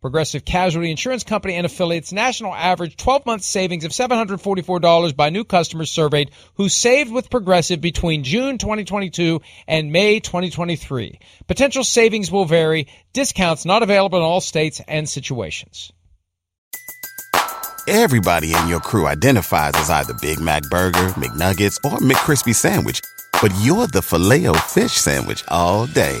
Progressive Casualty Insurance Company and affiliates national average 12 month savings of $744 by new customers surveyed who saved with Progressive between June 2022 and May 2023. Potential savings will vary. Discounts not available in all states and situations. Everybody in your crew identifies as either Big Mac Burger, McNuggets, or McCrispy Sandwich, but you're the filet fish Sandwich all day.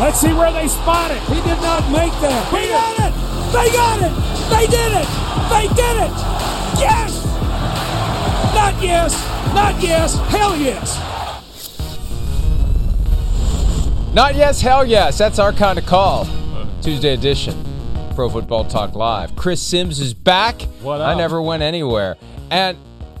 Let's see where they spot it. He did not make that. We got it! They got it! They did it! They did it! Yes! Not yes! Not yes! Hell yes! Not yes, hell yes. That's our kind of call. Tuesday edition. Pro Football Talk Live. Chris Simms is back. What I never went anywhere. And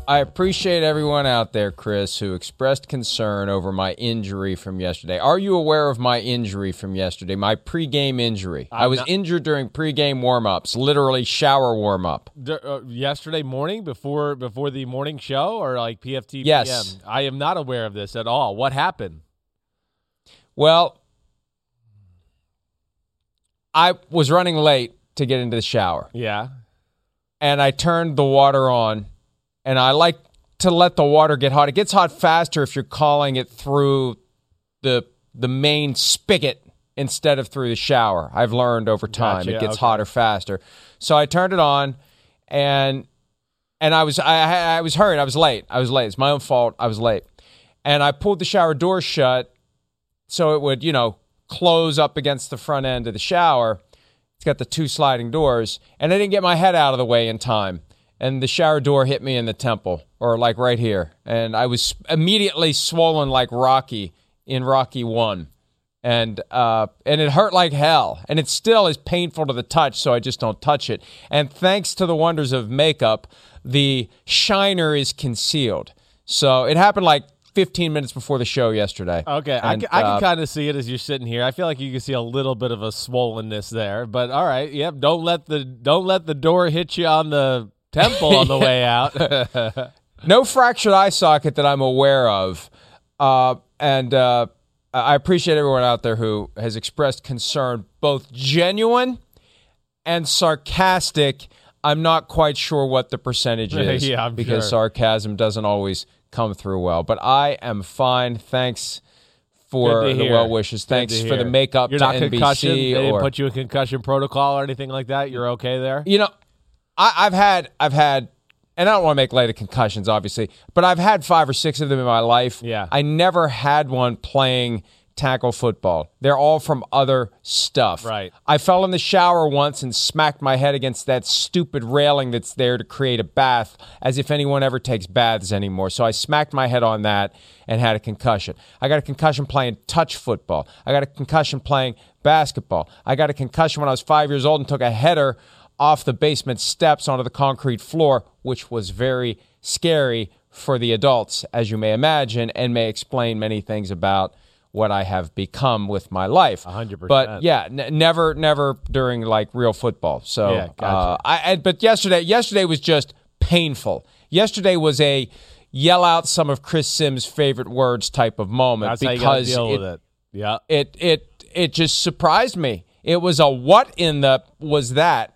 I appreciate everyone out there, Chris, who expressed concern over my injury from yesterday. Are you aware of my injury from yesterday? My pregame injury. i I'm was not- injured during pregame warm-ups, literally shower warm-up. D- uh, yesterday morning before before the morning show or like PFT Yes. PM? I am not aware of this at all. What happened? Well, I was running late to get into the shower. Yeah. and I turned the water on, and I like to let the water get hot. It gets hot faster if you're calling it through the the main spigot instead of through the shower. I've learned over time Gotcha, it gets okay. hotter faster. So I turned it on, and and I was I, I I was hurried. I was late. I was late. It's my own fault. I was late, and I pulled the shower door shut so it would you know close up against the front end of the shower. It's got the two sliding doors, and I didn't get my head out of the way in time. And the shower door hit me in the temple, or like right here. And I was immediately swollen like Rocky in Rocky One, and uh, and it hurt like hell. And it still is painful to the touch, so I just don't touch it. And thanks to the wonders of makeup, the shiner is concealed. So it happened like 15 minutes before the show yesterday. Okay. I, And, I can uh, kind of see it as you're sitting here. I feel like you can see a little bit of a swollenness there. But all right. Yep. Don't let the don't let the door hit you on the temple on the way out. no fractured eye socket that I'm aware of. Uh, and uh, I appreciate everyone out there who has expressed concern, both genuine and sarcastic. I'm not quite sure what the percentage is Yeah, because sure. sarcasm doesn't always come through well. But I am fine. Thanks for the well wishes. Thanks for the makeup You're to not NBC concussion. They didn't or put you in concussion protocol or anything like that. You're okay there. you know, I, I've had, I've had, and I don't want to make light of concussions, obviously, but I've had five or six of them in my life. Yeah. I never had one playing tackle football. They're all from other stuff. Right. I fell in the shower once and smacked my head against that stupid railing that's there to create a bath, as if anyone ever takes baths anymore. So I smacked my head on that and had a concussion. I got a concussion playing touch football. I got a concussion playing basketball. I got a concussion when I was five years old and took a header off the basement steps onto the concrete floor, which was very scary for the adults, as you may imagine, and may explain many things about what I have become with my life. hundred percent. But yeah, n- never, never during like real football. So, Yeah, gotcha. uh, I, I, but yesterday, yesterday was just painful. Yesterday was a, yell out some of Chris Simms' favorite words type of moment That's because it, it. Yeah. it it it just surprised me. It was a what in the was that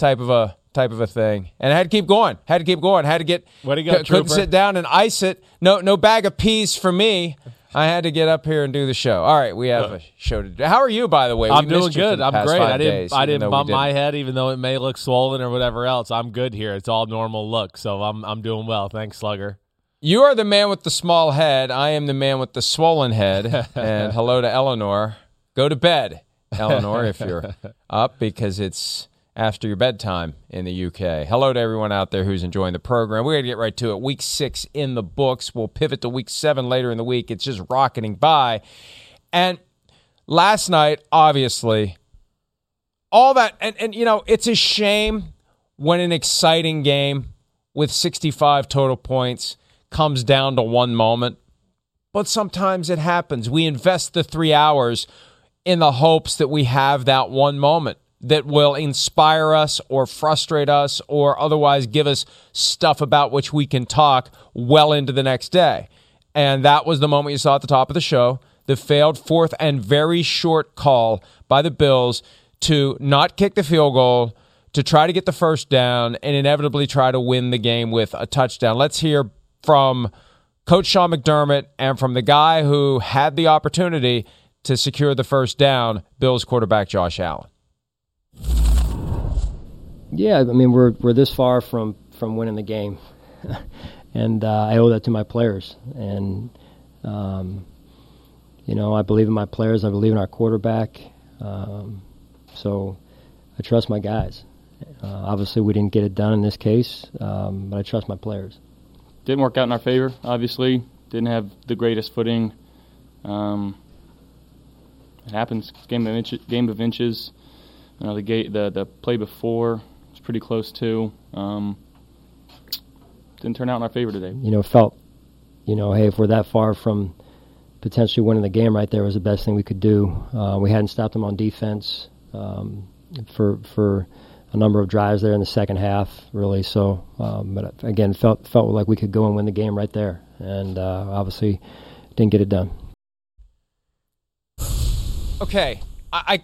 type of a type of a thing, and I had to keep going. Had to keep going. Had to get. Way to go, cou- Couldn't sit down and ice it. No no bag of peas for me. I had to get up here and do the show. All right, we have uh. a show to do. How are you, by the way? I'm doing you for good. I'm great. I didn't. days, I didn't bump my didn't. head, even though it may look swollen or whatever else. I'm good here. It's all normal look, so I'm I'm doing well. Thanks, Slugger. You are the man with the small head. I am the man with the swollen head. and hello to Eleanor. Go to bed, Eleanor, if you're up, because it's after your bedtime in the UK. Hello to everyone out there who's enjoying the program. We're going to get right to it. Week six in the books. We'll pivot to week seven later in the week. It's just rocketing by. And last night, obviously, all that, and, and you know, it's a shame when an exciting game with 65 total points comes down to one moment. But sometimes it happens. We invest the three hours in the hopes that we have that one moment that will inspire us or frustrate us or otherwise give us stuff about which we can talk well into the next day. And that was the moment you saw at the top of the show the failed fourth and very short call by the Bills to not kick the field goal, to try to get the first down, and inevitably try to win the game with a touchdown. Let's hear from Coach Sean McDermott and from the guy who had the opportunity to secure the first down, Bills quarterback Josh Allen. Yeah, I mean we're we're this far from from winning the game, and uh, I owe that to my players. And um, you know, I believe in my players. I believe in our quarterback. Um, so I trust my guys. Uh, obviously, we didn't get it done in this case, um, but I trust my players. didn't work out in our favor. Obviously, didn't have the greatest footing. Um, it happens. Game of inches. Game of inches. You know, the gate, the the play before was pretty close too. Um, didn't turn out in our favor today. You know, felt, you know, hey, if we're that far from potentially winning the game, right there was the best thing we could do. Uh, we hadn't stopped them on defense um, for for a number of drives there in the second half, really. So, um, but again, felt felt like we could go and win the game right there, and uh, obviously didn't get it done. Okay, I, I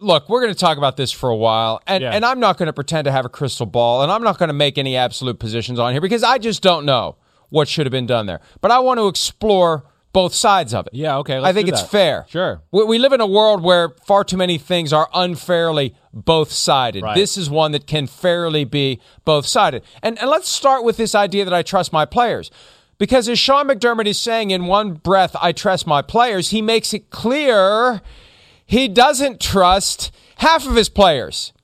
look. We're going to talk about this for a while, and Yeah. and I'm not going to pretend to have a crystal ball, and I'm not going to make any absolute positions on here because I just don't know what should have been done there. But I want to explore both sides of it. Yeah, okay, I think it's fair. Sure. We, we live in a world where far too many things are unfairly both sided. Right. This is one that can fairly be both sided. And, and let's start with this idea that I trust my players. Because as Sean McDermott is saying in one breath, I trust my players, he makes it clear he doesn't trust half of his players.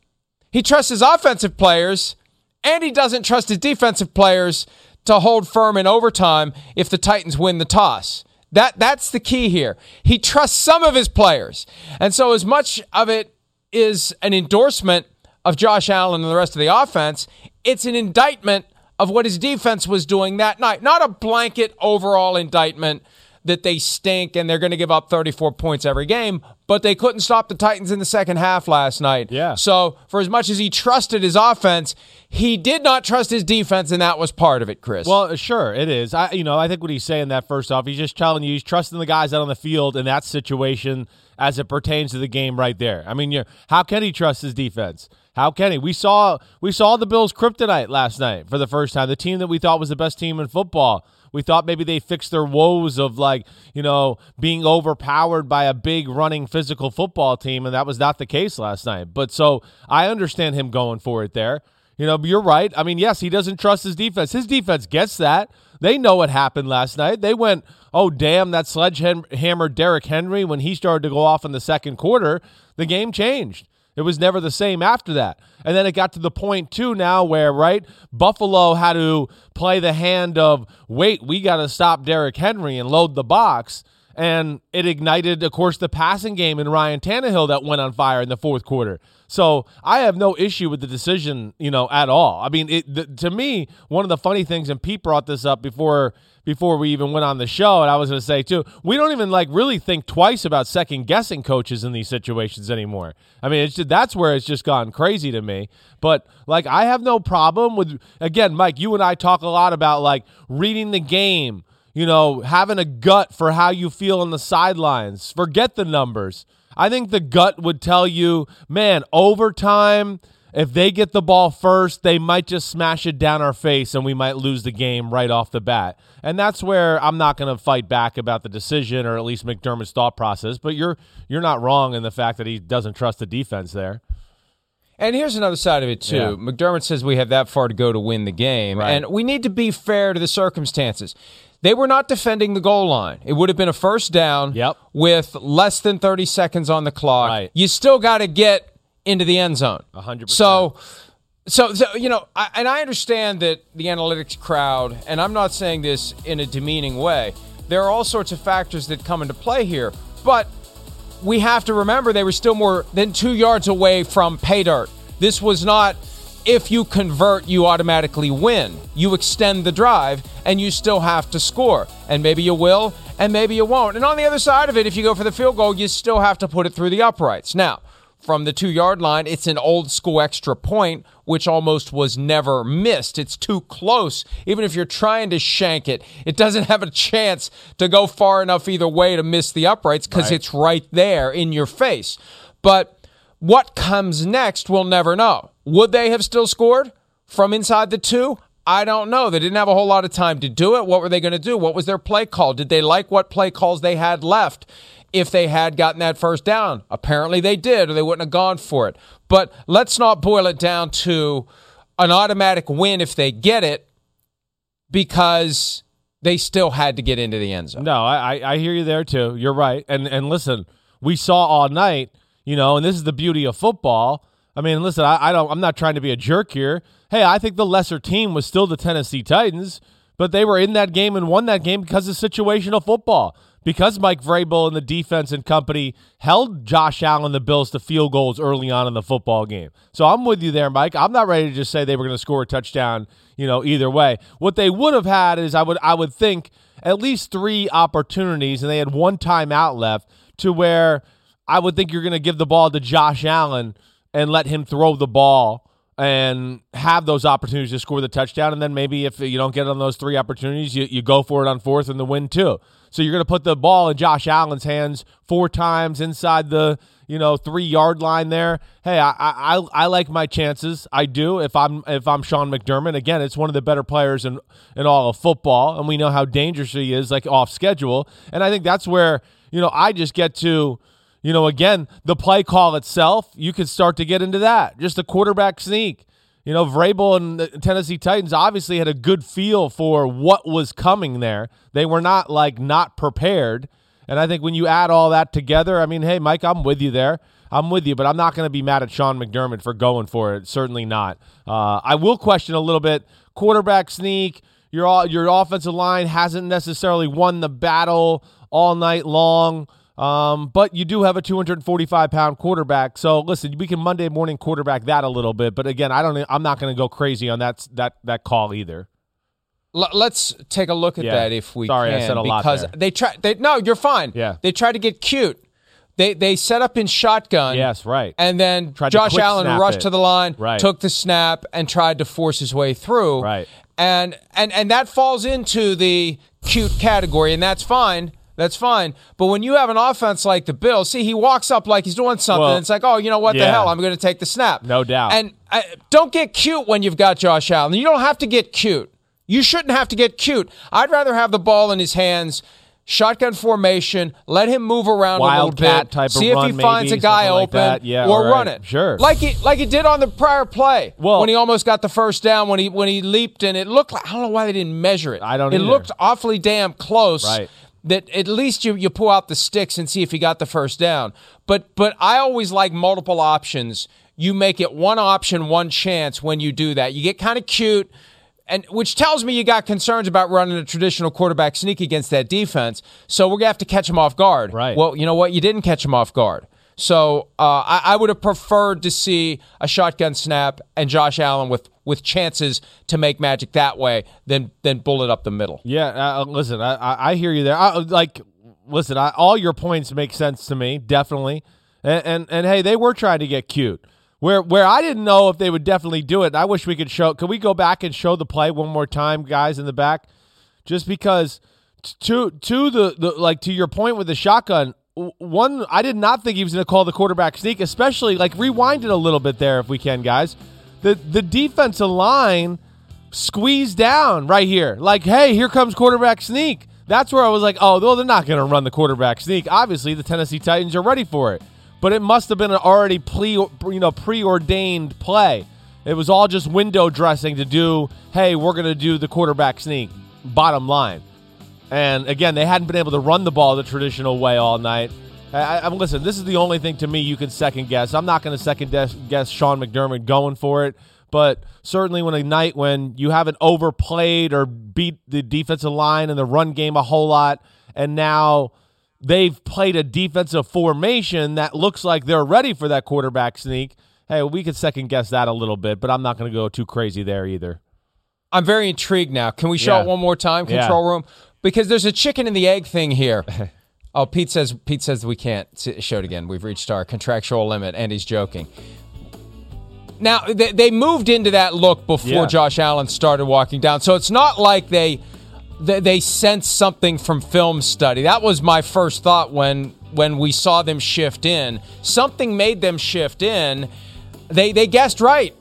He trusts his offensive players, and he doesn't trust his defensive players to hold firm in overtime if the Titans win the toss. That that's the key here. He trusts some of his players. And so as much of it is an endorsement of Josh Allen and the rest of the offense, it's an indictment of what his defense was doing that night. Not a blanket overall indictment that they stink and they're going to give up 34 points every game, but they couldn't stop the Titans in the second half last night. Yeah. So, for as much as he trusted his offense, he did not trust his defense, and that was part of it, Chris. Well, sure, it is. I, you know, I think what he's saying that first off, he's just telling you he's trusting the guys out on the field in that situation as it pertains to the game right there. I mean, you're, how can he trust his defense? How can he? We saw we saw the Bills' kryptonite last night for the first time. The team that we thought was the best team in football. We thought maybe they fixed their woes of like, you know, being overpowered by a big running physical football team, and that was not the case last night. But so I understand him going for it there. You know, you're right. I mean, yes, he doesn't trust his defense. His defense gets that. They know what happened last night. They went, oh, damn, that sledgehammer Derrick Henry when he started to go off in the second quarter. The game changed. It was never the same after that. And then it got to the point, too, now where, right, Buffalo had to play the hand of, wait, we got to stop Derrick Henry and load the box. and it ignited, of course, the passing game in Ryan Tannehill that went on fire in the fourth quarter. So I have no issue with the decision, you know, at all. I mean, it, the, to me, one of the funny things, and Pete brought this up before before we even went on the show, and I was going to say too, we don't even like really think twice about second guessing coaches in these situations anymore. I mean, it's that's where it's just gone crazy to me. But like, I have no problem with again, Mike. You and I talk a lot about like reading the game. You know, having a gut for how you feel on the sidelines. Forget the numbers. I think the gut would tell you, man, overtime if they get the ball first, they might just smash it down our face and we might lose the game right off the bat. And that's where I'm not going to fight back about the decision or at least McDermott's thought process, but you're you're not wrong in the fact that he doesn't trust the defense there. And here's another side of it too. Yeah. McDermott says we have that far to go to win the game, Right. and we need to be fair to the circumstances. They were not defending the goal line. It would have been a first down Yep. with less than 30 seconds on the clock. Right. You still got to get into the end zone. A hundred percent. So, so, so you know, I, and I understand that the analytics crowd, and I'm not saying this in a demeaning way. There are all sorts of factors that come into play here, but we have to remember they were still more than two yards away from pay dirt. This was not if you convert, you automatically win. You extend the drive and you still have to score. And maybe you will, and maybe you won't. And on the other side of it, if you go for the field goal, you still have to put it through the uprights. Now, from the two yard line, it's an old school extra point, which almost was never missed. It's too close. Even if you're trying to shank it, it doesn't have a chance to go far enough either way to miss the uprights because it's right there in your face. But what comes next, we'll never know. Would they have still scored from inside the two? I don't know. They didn't have a whole lot of time to do it. What were they going to do? What was their play call? Did they like what play calls they had left? If they had gotten that first down, apparently they did, or they wouldn't have gone for it. But let's not boil it down to an automatic win if they get it, because they still had to get into the end zone. No, I, I hear you there too. You're right. And and listen, we saw all night, you know, and this is the beauty of football. I mean, listen, I, I don't I'm not trying to be a jerk here. Hey, I think the lesser team was still the Tennessee Titans, but they were in that game and won that game because of situational football. Because Mike Vrabel and the defense and company held Josh Allen the Bills to field goals early on in the football game. So I'm with you there, Mike. I'm not ready to just say they were going to score a touchdown, you know, either way. What they would have had is I would I would think at least three opportunities, and they had one timeout left to where I would think you're going to give the ball to Josh Allen and let him throw the ball and have those opportunities to score the touchdown. And then maybe if you don't get on those three opportunities, you, you go for it on fourth and the win too. So you're going to put the ball in Josh Allen's hands four times inside the you know three yard line there. Hey, I, I I like my chances. I do. If I'm if I'm Sean McDermott, again, it's one of the better players in in all of football, and we know how dangerous he is, like off schedule. And I think that's where you know I just get to you know, again, the play call itself, you could start to get into that. Just a quarterback sneak. You know, Vrabel and the Tennessee Titans obviously had a good feel for what was coming there. They were not like not prepared. And I think when you add all that together, I mean, hey, Mike, I'm with you there. I'm with you, but I'm not going to be mad at Sean McDermott for going for it. Certainly not. Uh, I will question a little bit quarterback sneak. Your your offensive line hasn't necessarily won the battle all night long. Um, but you do have a 245 pound quarterback. So listen, we can Monday morning quarterback that a little bit. But again, I don't. I'm not going to go crazy on that that that call either. L- let's take a look at Yeah. that if we Sorry, I said a lot because there. they try they no you're fine Yeah. they try to get cute they they set up in shotgun Yes, right. and then Tried Josh Allen rushed it. to the line Right. took the snap and tried to force his way through Right. and and and that falls into the cute category and that's fine that's fine but when you have an offense like the Bills see he walks up like he's doing something Well, it's like oh you know what the hell I'm going to take the snap No doubt. and uh, don't get cute when you've got Josh Allen. You don't have to get cute. You shouldn't have to get cute. I'd rather have the ball in his hands, shotgun formation, let him move around a little bit, type of see if he run, finds a maybe, guy something like open, that. Yeah, or all run it. Sure. like he like he did on the prior play Well- when he almost got the first down when he when he leaped and it looked like I don't know why they didn't measure it. I don't It either. looked awfully damn close. Right. That at least you you pull out the sticks and see if he got the first down. But but I always like multiple options. You make it one option, one chance when you do that. You get kind of cute and which tells me you got concerns about running a traditional quarterback sneak against that defense. So we're gonna have to catch him off guard. Right. Well, you know what? You didn't catch him off guard. So uh, I, I would have preferred to see a shotgun snap and Josh Allen with with chances to make magic that way than than bullet up the middle. Yeah, uh, listen, I, I, hear you there. I, like, listen, I, all your points make sense to me, definitely. And, and and hey, they were trying to get cute. Where where I didn't know if they would definitely do it. I wish we could show. Could we go back and show the play one more time, guys in the back? Just because to to the, the like to your point with the shotgun. One, I did not think he was going to call the quarterback sneak, especially like rewind it a little bit there if we can, guys. The the defensive line squeezed down right here. Like, hey, here comes quarterback sneak. That's where I was like, oh, well, they're not going to run the quarterback sneak. Obviously, the Tennessee Titans are ready for it, but it must have been an already pre, you know, preordained play. It was all just window dressing to do. Hey, we're going to do the quarterback sneak. Bottom line, and again, they hadn't been able to run the ball the traditional way all night. I, I, listen, this is the only thing to me you can second guess. I'm not going to second guess, guess Sean McDermott going for it, but certainly when a night when you haven't overplayed or beat the defensive line and the run game a whole lot, and now they've played a defensive formation that looks like they're ready for that quarterback sneak. Hey, we could second guess that a little bit, but I'm not going to go too crazy there either. I'm very intrigued now. Can we show Yeah. it one more time, control Yeah. room? Because there's a chicken and the egg thing here. oh, Pete says Pete says we can't show it again. We've reached our contractual limit, and he's joking. Now they, they moved into that look before Yeah. Josh Allen started walking down, so it's not like they they, they sensed something from film study. That was my first thought when when we saw them shift in. Something made them shift in. They they guessed right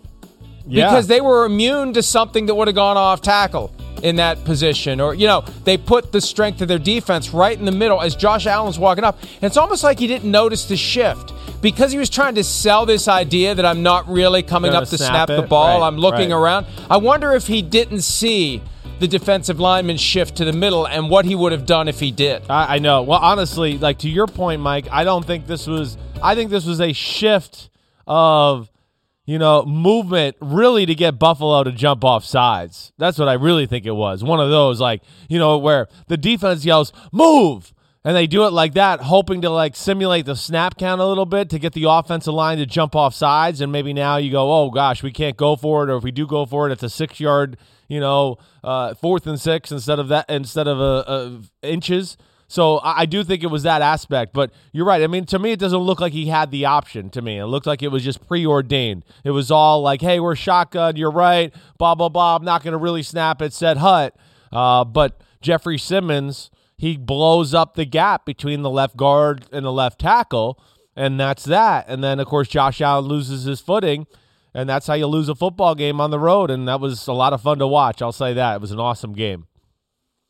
Yeah. because they were immune to something that would have gone off tackle in that position or you know they put the strength of their defense right in the middle as Josh Allen's walking up and it's almost like he didn't notice the shift because he was trying to sell this idea that I'm not really coming up to snap snap, the ball Right, I'm looking right. around I wonder if he didn't see the defensive lineman shift to the middle and what he would have done if he did I, I know. Well, honestly, like to your point, Mike, I don't think this was. I think this was a shift of, you know, movement really to get Buffalo to jump off sides. That's what I really think it was. One of those, like, you know, where the defense yells, move. And they do it like that, hoping to like simulate the snap count a little bit to get the offensive line to jump off sides. And maybe now you go, oh gosh, we can't go for it, or if we do go for it, it's a six yard, you know, uh, fourth and six instead of that instead of uh, uh, inches. So I, do think it was that aspect, but you're right. I mean, to me, it doesn't look like he had the option. To me, it looked like it was just preordained. It was all like, "Hey, we're shotgun. You're right." Blah blah blah. I'm not going to really snap it. Said Hut, uh, but Jeffrey Simmons he blows up the gap between the left guard and the left tackle, and that's that. And then of course Josh Allen loses his footing. And that's how you lose a football game on the road. And that was a lot of fun to watch. I'll say that. It was an awesome game.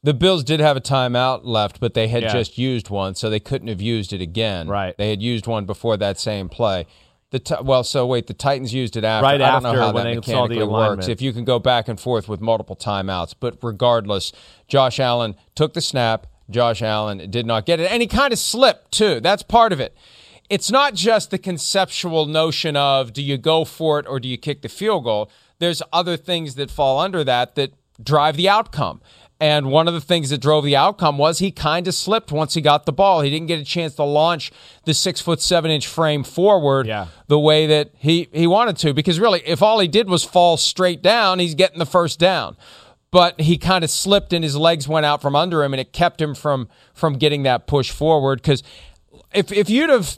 The Bills did have a timeout left, but they had Yeah. just used one, so they couldn't have used it again. Right. They had used one before that same play. The ti- well, so wait, the Titans used it after. Right I don't know after how when that they saw the mechanically works. alignment. If you can go back and forth with multiple timeouts, but regardless, Josh Allen took the snap. Josh Allen did not get it, and he kind of slipped too. That's part of it. It's not just the conceptual notion of do you go for it or do you kick the field goal. There's other things that fall under that that drive the outcome. And one of the things that drove the outcome was he kind of slipped once he got the ball. He didn't get a chance to launch the six foot seven inch frame forward Yeah. the way that he, he wanted to. Because really, if all he did was fall straight down, he's getting the first down. But he kind of slipped and his legs went out from under him, and it kept him from from getting that push forward. Because if if you'd have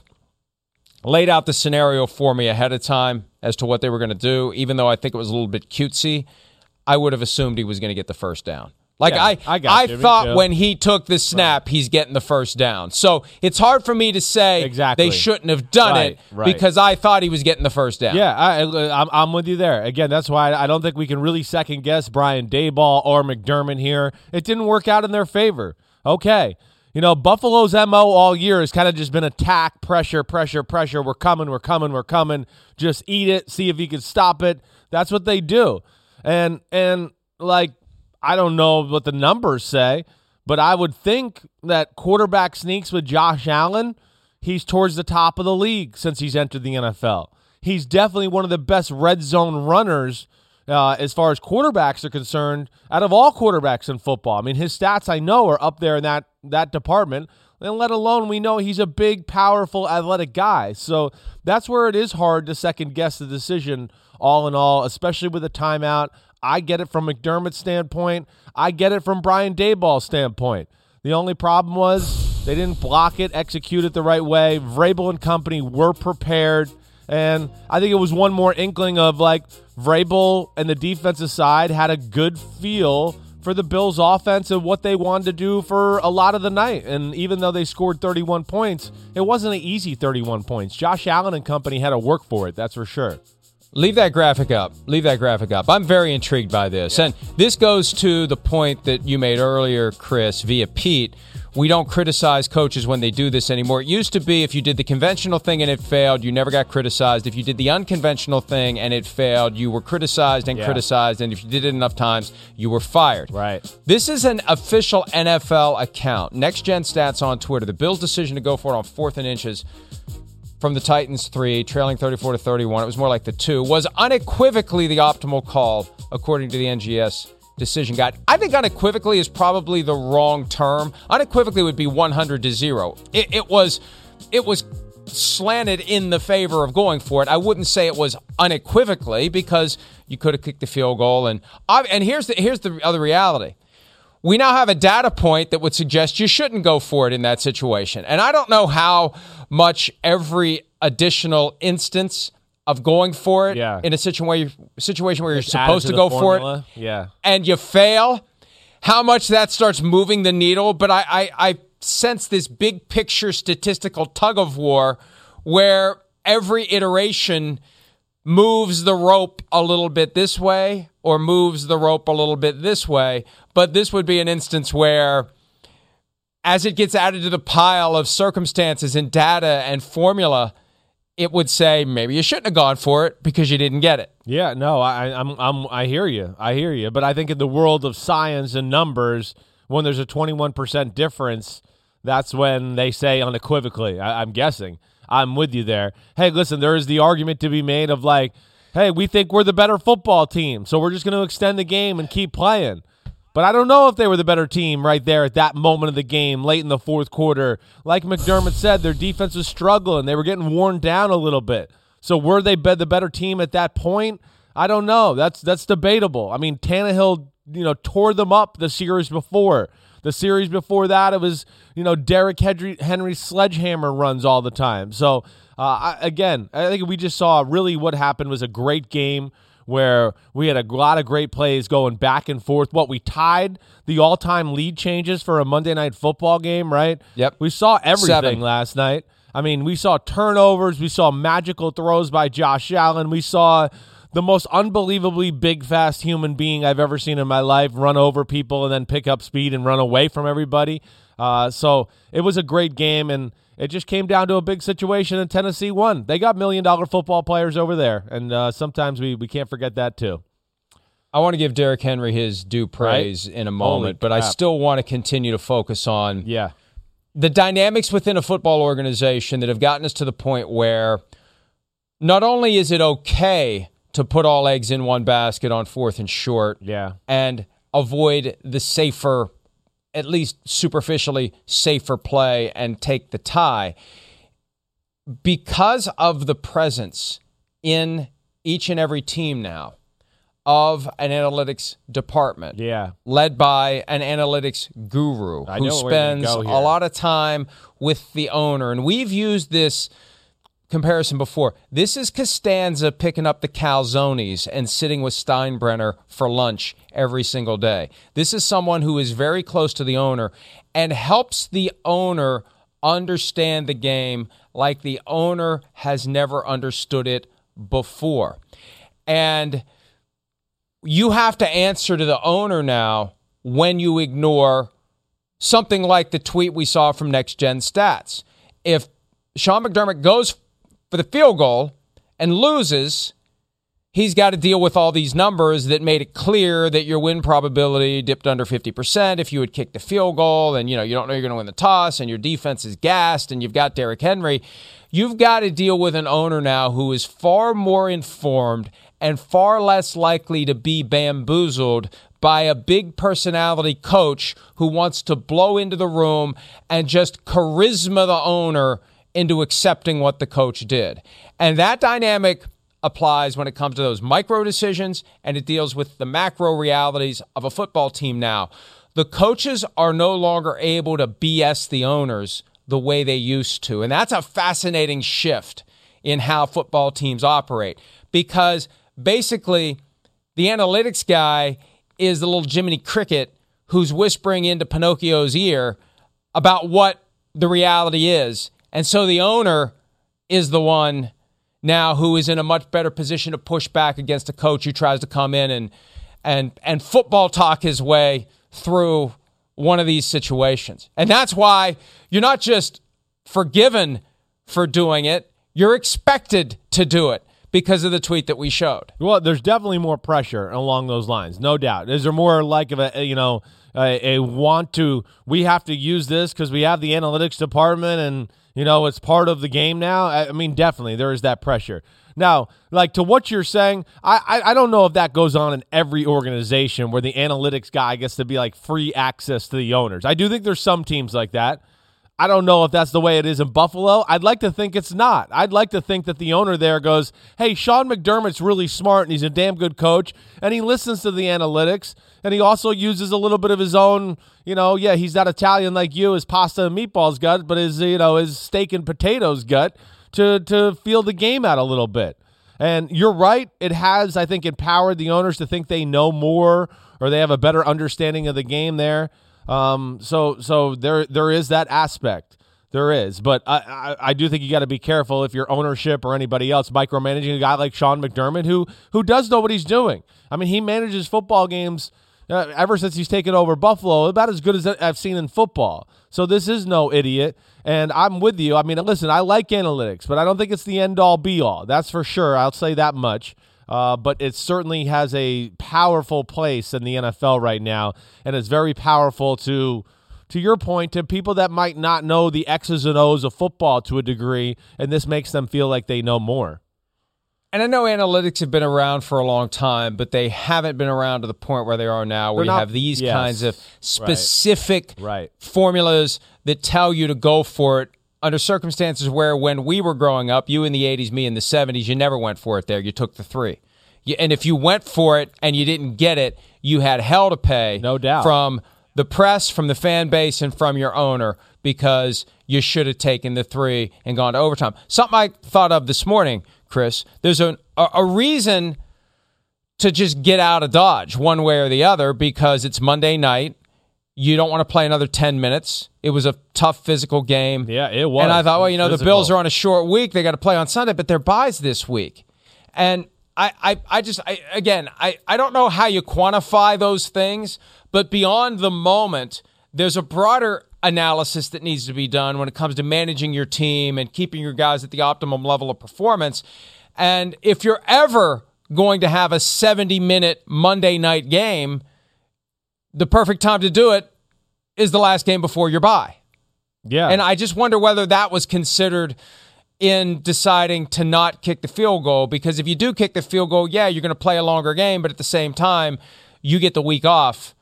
laid out the scenario for me ahead of time as to what they were going to do, even though I think it was a little bit cutesy, I would have assumed he was going to get the first down. Like Yeah, I, I got you. Thought when he took the snap, he's getting the first down. So it's hard for me to say Exactly. they shouldn't have done Right, it right. because I thought he was getting the first down. Yeah, I, I'm, I'm with you there. Again, that's why I don't think we can really second guess Brian Daboll or McDermott here. It didn't work out in their favor. Okay. You know, Buffalo's MO all year has kind of just been attack, pressure, pressure, pressure. We're coming, we're coming, we're coming. Just eat it, see if you can stop it. That's what they do. And and like I don't know what the numbers say, but I would think that quarterback sneaks with Josh Allen, he's towards the top of the league since he's entered the NFL. He's definitely one of the best red zone runners uh, as far as quarterbacks are concerned, out of all quarterbacks in football. I mean, his stats I know are up there in that that department. And let alone we know he's a big, powerful, athletic guy. So that's where it is hard to second guess the decision. All in all, especially with a timeout, I get it from McDermott's standpoint. I get it from Brian Daboll's standpoint. The only problem was they didn't block it, execute it the right way. Vrabel and company were prepared. And I think it was one more inkling of like Vrabel and the defensive side had a good feel for the Bills' offense and what they wanted to do for a lot of the night. And even though they scored 31 points, it wasn't an easy 31 points. Josh Allen and company had to work for it, that's for sure. Leave that graphic up. Leave that graphic up. I'm very intrigued by this. And this goes to the point that you made earlier, Chris, via Pete. We don't criticize coaches when they do this anymore. It used to be if you did the conventional thing and it failed, you never got criticized. If you did the unconventional thing and it failed, you were criticized and Yeah. criticized. And if you did it enough times, you were fired. Right. This is an official NFL account. Next Gen Stats on Twitter. The Bills' decision to go for it on fourth and inches from the Titans three, trailing 34 to 31. It was more like the two, was unequivocally the optimal call, according to the NGS decision guide. I think unequivocally is probably the wrong term. Unequivocally would be 100 to zero. It, it was, it was slanted in the favor of going for it. I wouldn't say it was unequivocally because you could have kicked the field goal. And and here's the here's the other reality we now have a data point that would suggest you shouldn't go for it in that situation. And I don't know how much every additional instance of going for it Yeah. in a situation situation where you're supposed to to, go for it. Yeah. and you fail, how much that starts moving the needle. But I, I, I sense this big picture statistical tug of war where every iteration moves the rope a little bit this way or moves the rope a little bit this way. But this would be an instance where, as it gets added to the pile of circumstances and data and formula, it would say maybe you shouldn't have gone for it because you didn't get it. Yeah, no, I, I'm, I'm, I hear you, I hear you. But I think in the world of science and numbers, when there's a 21% difference, that's when they say unequivocally. I, I'm guessing. I'm with you there. Hey, listen, there is the argument to be made of like, hey, we think we're the better football team, so we're just going to extend the game and keep playing. But I don't know if they were the better team right there at that moment of the game, late in the fourth quarter. Like McDermott said, their defense was struggling. They were getting worn down a little bit. So were they the better team at that point? I don't know. That's that's debatable. I mean, Tannehill, you know, tore them up the series before. The series before that, it was you know Derrick Henry, Henry sledgehammer runs all the time. So uh, I, again, I think we just saw really what happened was a great game where we had a lot of great plays going back and forth. What we tied the all-time lead changes for a Monday night football game, right? Yep. We saw everything Seven. last night. I mean, we saw turnovers, we saw magical throws by Josh Allen, we saw the most unbelievably big, fast human being I've ever seen in my life run over people and then pick up speed and run away from everybody. Uh, so it was a great game, and it just came down to a big situation, and Tennessee won. They got million dollar football players over there, and uh, sometimes we, we can't forget that too. I want to give Derrick Henry his due praise in a moment, but I still want to continue to focus on Yeah. the dynamics within a football organization that have gotten us to the point where not only is it okay to put all eggs in one basket on fourth and short Yeah. and avoid the safer, at least superficially safer play and take the tie, because of the presence in each and every team now of an analytics department Yeah. led by an analytics guru I who know where you're gonna spends a lot of time with the owner. And we've used this comparison before. This is Costanza picking up the calzones and sitting with Steinbrenner for lunch every single day. This is someone who is very close to the owner and helps the owner understand the game like the owner has never understood it before. And you have to answer to the owner now when you ignore something like the tweet we saw from Next Gen Stats. If Sean McDermott goes for the field goal and loses, he's got to deal with all these numbers that made it clear that your win probability dipped under 50% if you had kicked the field goal and you know you don't know you're going to win the toss and your defense is gassed and you've got Derrick Henry. You've got to deal with an owner now who is far more informed and far less likely to be bamboozled by a big personality coach who wants to blow into the room and just charisma the owner into accepting what the coach did. And that dynamic applies when it comes to those micro decisions and it deals with the macro realities of a football team now. The coaches are no longer able to BS the owners the way they used to. And that's a fascinating shift in how football teams operate because basically the analytics guy is the little Jiminy Cricket who's whispering into Pinocchio's ear about what the reality is. And so the owner is the one now who is in a much better position to push back against a coach who tries to come in and and and football talk his way through one of these situations. And that's why you're not just forgiven for doing it, you're expected to do it because of the tweet that we showed. Well, there's definitely more pressure along those lines, no doubt. Is there more like of a you know a, a want to we have to use this because we have the analytics department and you know it's part of the game now? I, mean, definitely there is that pressure. Now, like to what you're saying, I, I, I don't know if that goes on in every organization where the analytics guy gets to be like free access to the owners. I do think there's some teams like that. I don't know if that's the way it is in Buffalo. I'd like to think it's not. I'd like to think that the owner there goes, hey, Sean McDermott's really smart and he's a damn good coach and he listens to the analytics and he also uses a little bit of his own, you know, yeah, he's not Italian like you, his pasta and meatballs gut, but his, you know, his steak and potatoes gut to to feel the game out a little bit. And you're right, it has I think empowered the owners to think they know more or they have a better understanding of the game there. Um, so so there there is that aspect. There is, but I, I, I do think you got to be careful if your ownership or anybody else micromanaging a guy like Sean McDermott who who does know what he's doing. I mean, he manages football games uh, ever since he's taken over Buffalo, about as good as I've seen in football. So this is no idiot. And I'm with you. I mean, listen, I like analytics, but I don't think it's the end all be all. That's for sure. I'll say that much. Uh, but it certainly has a powerful place in the NFL right now, and it's very powerful to, to your point, to people that might not know the X's and O's of football to a degree, and this makes them feel like they know more. And I know analytics have been around for a long time, but they haven't been around to the point where they are now, where They're you not- have these yes. kinds of specific Right. formulas that tell you to go for it under circumstances where when we were growing up, you in the 80s, me in the 70s, you never went for it there. You took the three. You, and if you went for it and you didn't get it, you had hell to pay. No doubt. From the press, from the fan base, and from your owner because you should have taken the three and gone to overtime. Something I thought of this morning, Chris. There's a, a, a reason to just get out of Dodge one way or the other because it's Monday night. You don't want to play another 10 minutes. It was a tough physical game. Yeah, it was. And I thought, well, you know, the Bills are on a short week. They got to play on Sunday, but they're buys this week. And I, I, I just, I, again, I, I don't know how you quantify those things, but beyond the moment, there's a broader analysis that needs to be done when it comes to managing your team and keeping your guys at the optimum level of performance. And if you're ever going to have a 70 minute Monday night game, the perfect time to do it is the last game before your bye. Yeah. And I just wonder whether that was considered in deciding to not kick the field goal because if you do kick the field goal, yeah, you're going to play a longer game, but at the same time, you get the week off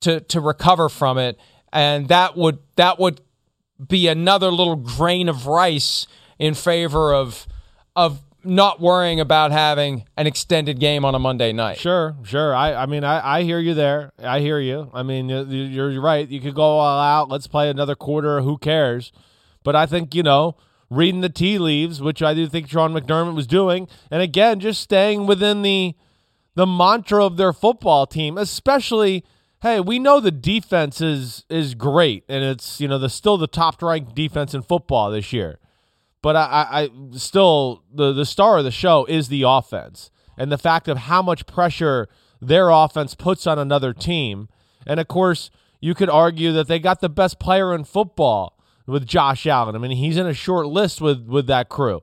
to to recover from it, and that would that would be another little grain of rice in favor of of not worrying about having an extended game on a Monday night. Sure, sure. I, I mean, I, I hear you there. I hear you. I mean, you- you're, you're right. You could go all out. Let's play another quarter. Who cares? But I think you know, reading the tea leaves, which I do think Sean McDermott was doing, and again, just staying within the the mantra of their football team, especially. Hey, we know the defense is is great, and it's you know the still the top ranked defense in football this year. But I, I, still the the star of the show is the offense and the fact of how much pressure their offense puts on another team. And of course, you could argue that they got the best player in football with Josh Allen. I mean, he's in a short list with with that crew.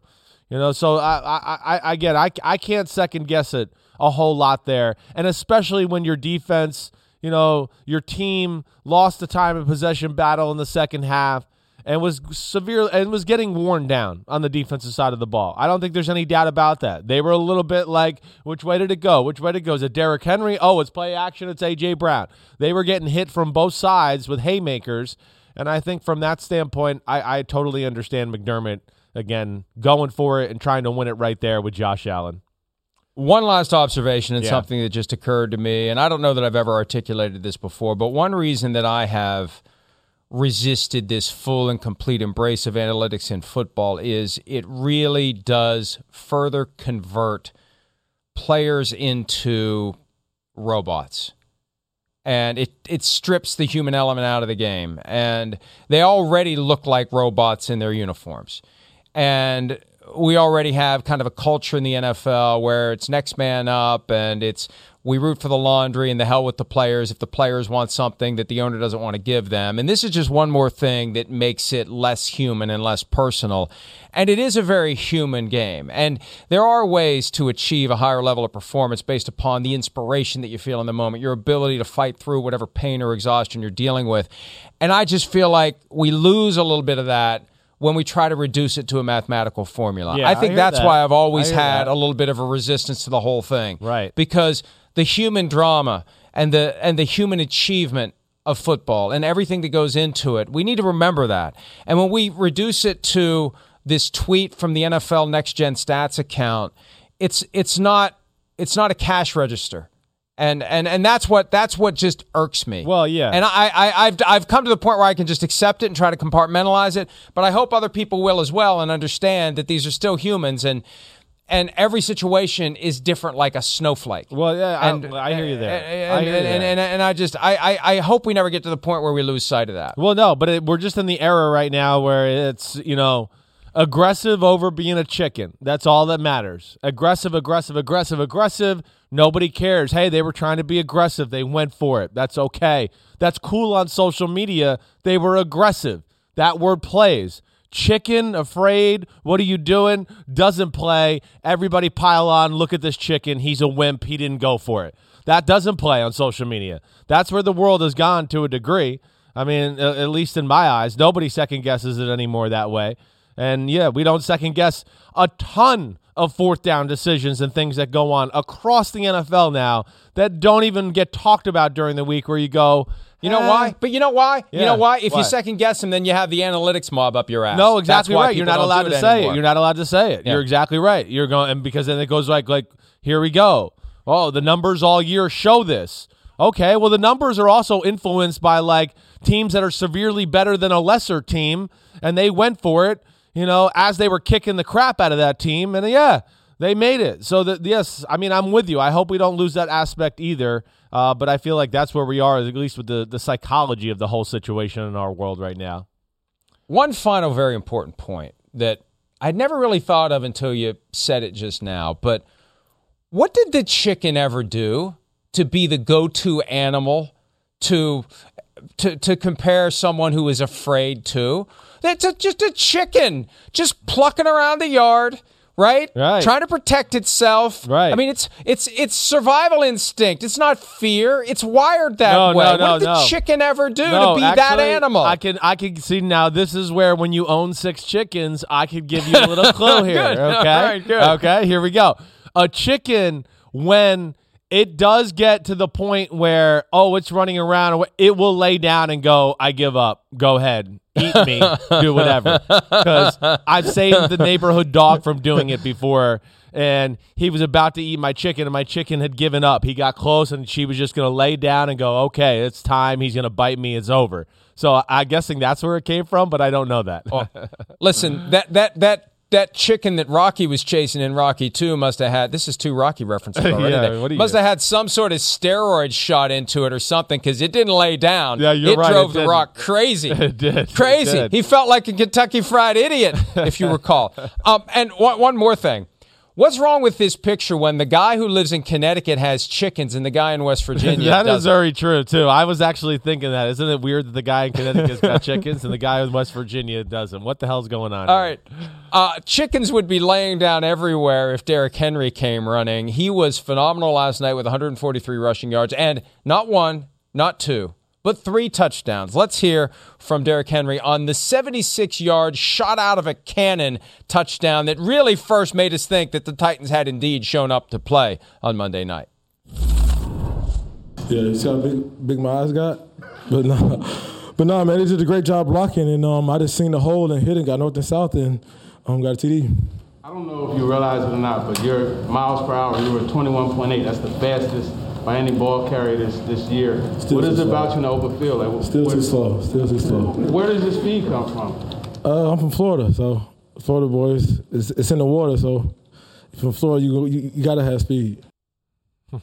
You know, so I I I again I I can't second guess it a whole lot there, and especially when your defense, you know, your team lost the time and possession battle in the second half and was severe and was getting worn down on the defensive side of the ball. I don't think there's any doubt about that. They were a little bit like, which way did it go? Which way did it go? Is it Derrick Henry? Oh, it's play action. It's AJ Brown. They were getting hit from both sides with haymakers, and I think from that standpoint, I, I totally understand McDermott again going for it and trying to win it right there with Josh Allen. One last observation and Yeah. something that just occurred to me, and I don't know that I've ever articulated this before, but one reason that I have resisted this full and complete embrace of analytics in football is it really does further convert players into robots. And it, it strips the human element out of the game. And they already look like robots in their uniforms. And we already have kind of a culture in the NFL where it's next man up and it's we root for the laundry and the hell with the players if the players want something that the owner doesn't want to give them. And this is just one more thing that makes it less human and less personal. And it is a very human game. And there are ways to achieve a higher level of performance based upon the inspiration that you feel in the moment, your ability to fight through whatever pain or exhaustion you're dealing with. And I just feel like we lose a little bit of that when we try to reduce it to a mathematical formula. Yeah, I I think hear that's that. why I've always had that. a little bit of a resistance to the whole thing. Right. Because the human drama and the and the human achievement of football and everything that goes into it, we need to remember that. And when we reduce it to this tweet from the NFL Next Gen Stats account, it's it's not it's not a cash register. And, and and that's what that's what just irks me. Well, yeah. And I, I I've I've come to the point where I can just accept it and try to compartmentalize it. But I hope other people will as well and understand that these are still humans and and every situation is different like a snowflake. Well, yeah, I- and I hear you there. And, I hear you and, there. and, and, and I just I, I I hope we never get to the point where we lose sight of that. Well, no, but it, we're just in the era right now where it's, you know, aggressive over being a chicken. That's all that matters. Aggressive, aggressive, aggressive, aggressive. Nobody cares. Hey, they were trying to be aggressive. They went for it. That's okay. That's cool on social media. They were aggressive. That word plays. Chicken, afraid, what are you doing? Doesn't play. Everybody pile on. Look at this chicken. He's a wimp. He didn't go for it. That doesn't play on social media. That's where the world has gone to a degree. I mean, at least in my eyes, nobody second guesses it anymore that way. And yeah, we don't second guess a ton of fourth down decisions and things that go on across the NFL now that don't even get talked about during the week where you go, You know "Eh." why? But you know why? You know why? If you second guess them, then you have the analytics mob up your ass. No, That's exactly right. You're not allowed to it say anymore. it. You're not allowed to say it. Yeah. You're exactly right. You're going and because then it goes like like here we go. Oh, the numbers all year show this. Okay, well the numbers are also influenced by like teams that are severely better than a lesser team and they went for it, you know, as they were kicking the crap out of that team and yeah, they made it. So that yes, I mean I'm with you. I hope we don't lose that aspect either. Uh, but I feel like that's where we are, at least with the, the psychology of the whole situation in our world right now. One final very important point that I'd never really thought of until you said it just now, but what did the chicken ever do to be the go-to animal to to to compare someone who is afraid to? That's a, just a chicken just plucking around the yard, right? Right. Trying to protect itself. Right. I mean, it's it's it's survival instinct. It's not fear. It's wired that No, way. no, what no, did the no. chicken ever do No, to be that animal? I can I can see now. This is where when you own six chickens, I could give you a little clue here. Good. Okay, All right, good. okay. Here we go. A chicken when it does get to the point where oh it's running around, it will lay down and go. I give up. Go ahead, eat me, do whatever. Because I've saved the neighborhood dog from doing it before. And he was about to eat my chicken, and my chicken had given up. He got close, and she was just going to lay down and go, "Okay, it's time. He's going to bite me. It's over." So I'm guessing that's where it came from, but I don't know that. Oh, Listen, that that that that chicken that Rocky was chasing in Rocky 2 must have had this is two Rocky references already. Yeah, what must have had some sort of steroid shot into it or something because it didn't lay down. Yeah, you're it right, drove it the didn't. rock crazy. It did, it Crazy. did. He felt like a Kentucky fried idiot, if you recall. Um, and one, one more thing. What's wrong with this picture when the guy who lives in Connecticut has chickens and the guy in West Virginia That is doesn't? very true too. I was actually thinking that. Isn't it weird that the guy in Connecticut's got chickens and the guy in West Virginia doesn't? What the hell's going on? All here? right. Uh, chickens would be laying down everywhere if Derrick Henry came running. He was phenomenal last night with 143 rushing yards and not one, not two, but three touchdowns. Let's hear from Derrick Henry on the 76 yard shot out of a cannon touchdown that really first made us think that the Titans had indeed shown up to play on Monday night. Yeah, you see how big, big my eyes got? But no, but no, man, they did a great job blocking, and um, I just seen the hole and hit it, got north and south, and um, got a TD. I don't know if you realize it or not, but your miles per hour, you were 21.8. That's the fastest by any ball carrier this, this year. Still what is it too about you in the open field? Like, Still where, too slow. Still too slow. Where does your speed come from? Uh, I'm from Florida, so Florida boys, it's, it's in the water, so from Florida, you, you, you gotta have speed.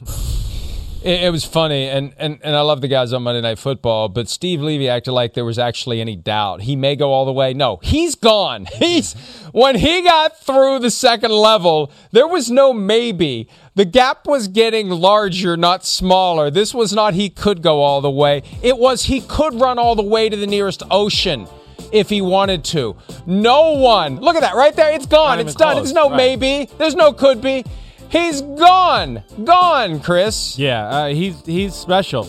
It, it was funny, and, and, and I love the guys on Monday Night Football, but Steve Levy acted like there was actually any doubt. He may go all the way. No, he's gone. He's when he got through the second level, there was no maybe. The gap was getting larger, not smaller. This was not he could go all the way. It was he could run all the way to the nearest ocean if he wanted to. No one. Look at that right there. It's gone. It's done. close. There's no Right. maybe. There's no could be. He's gone. Gone, Chris. Yeah, uh, he's he's special.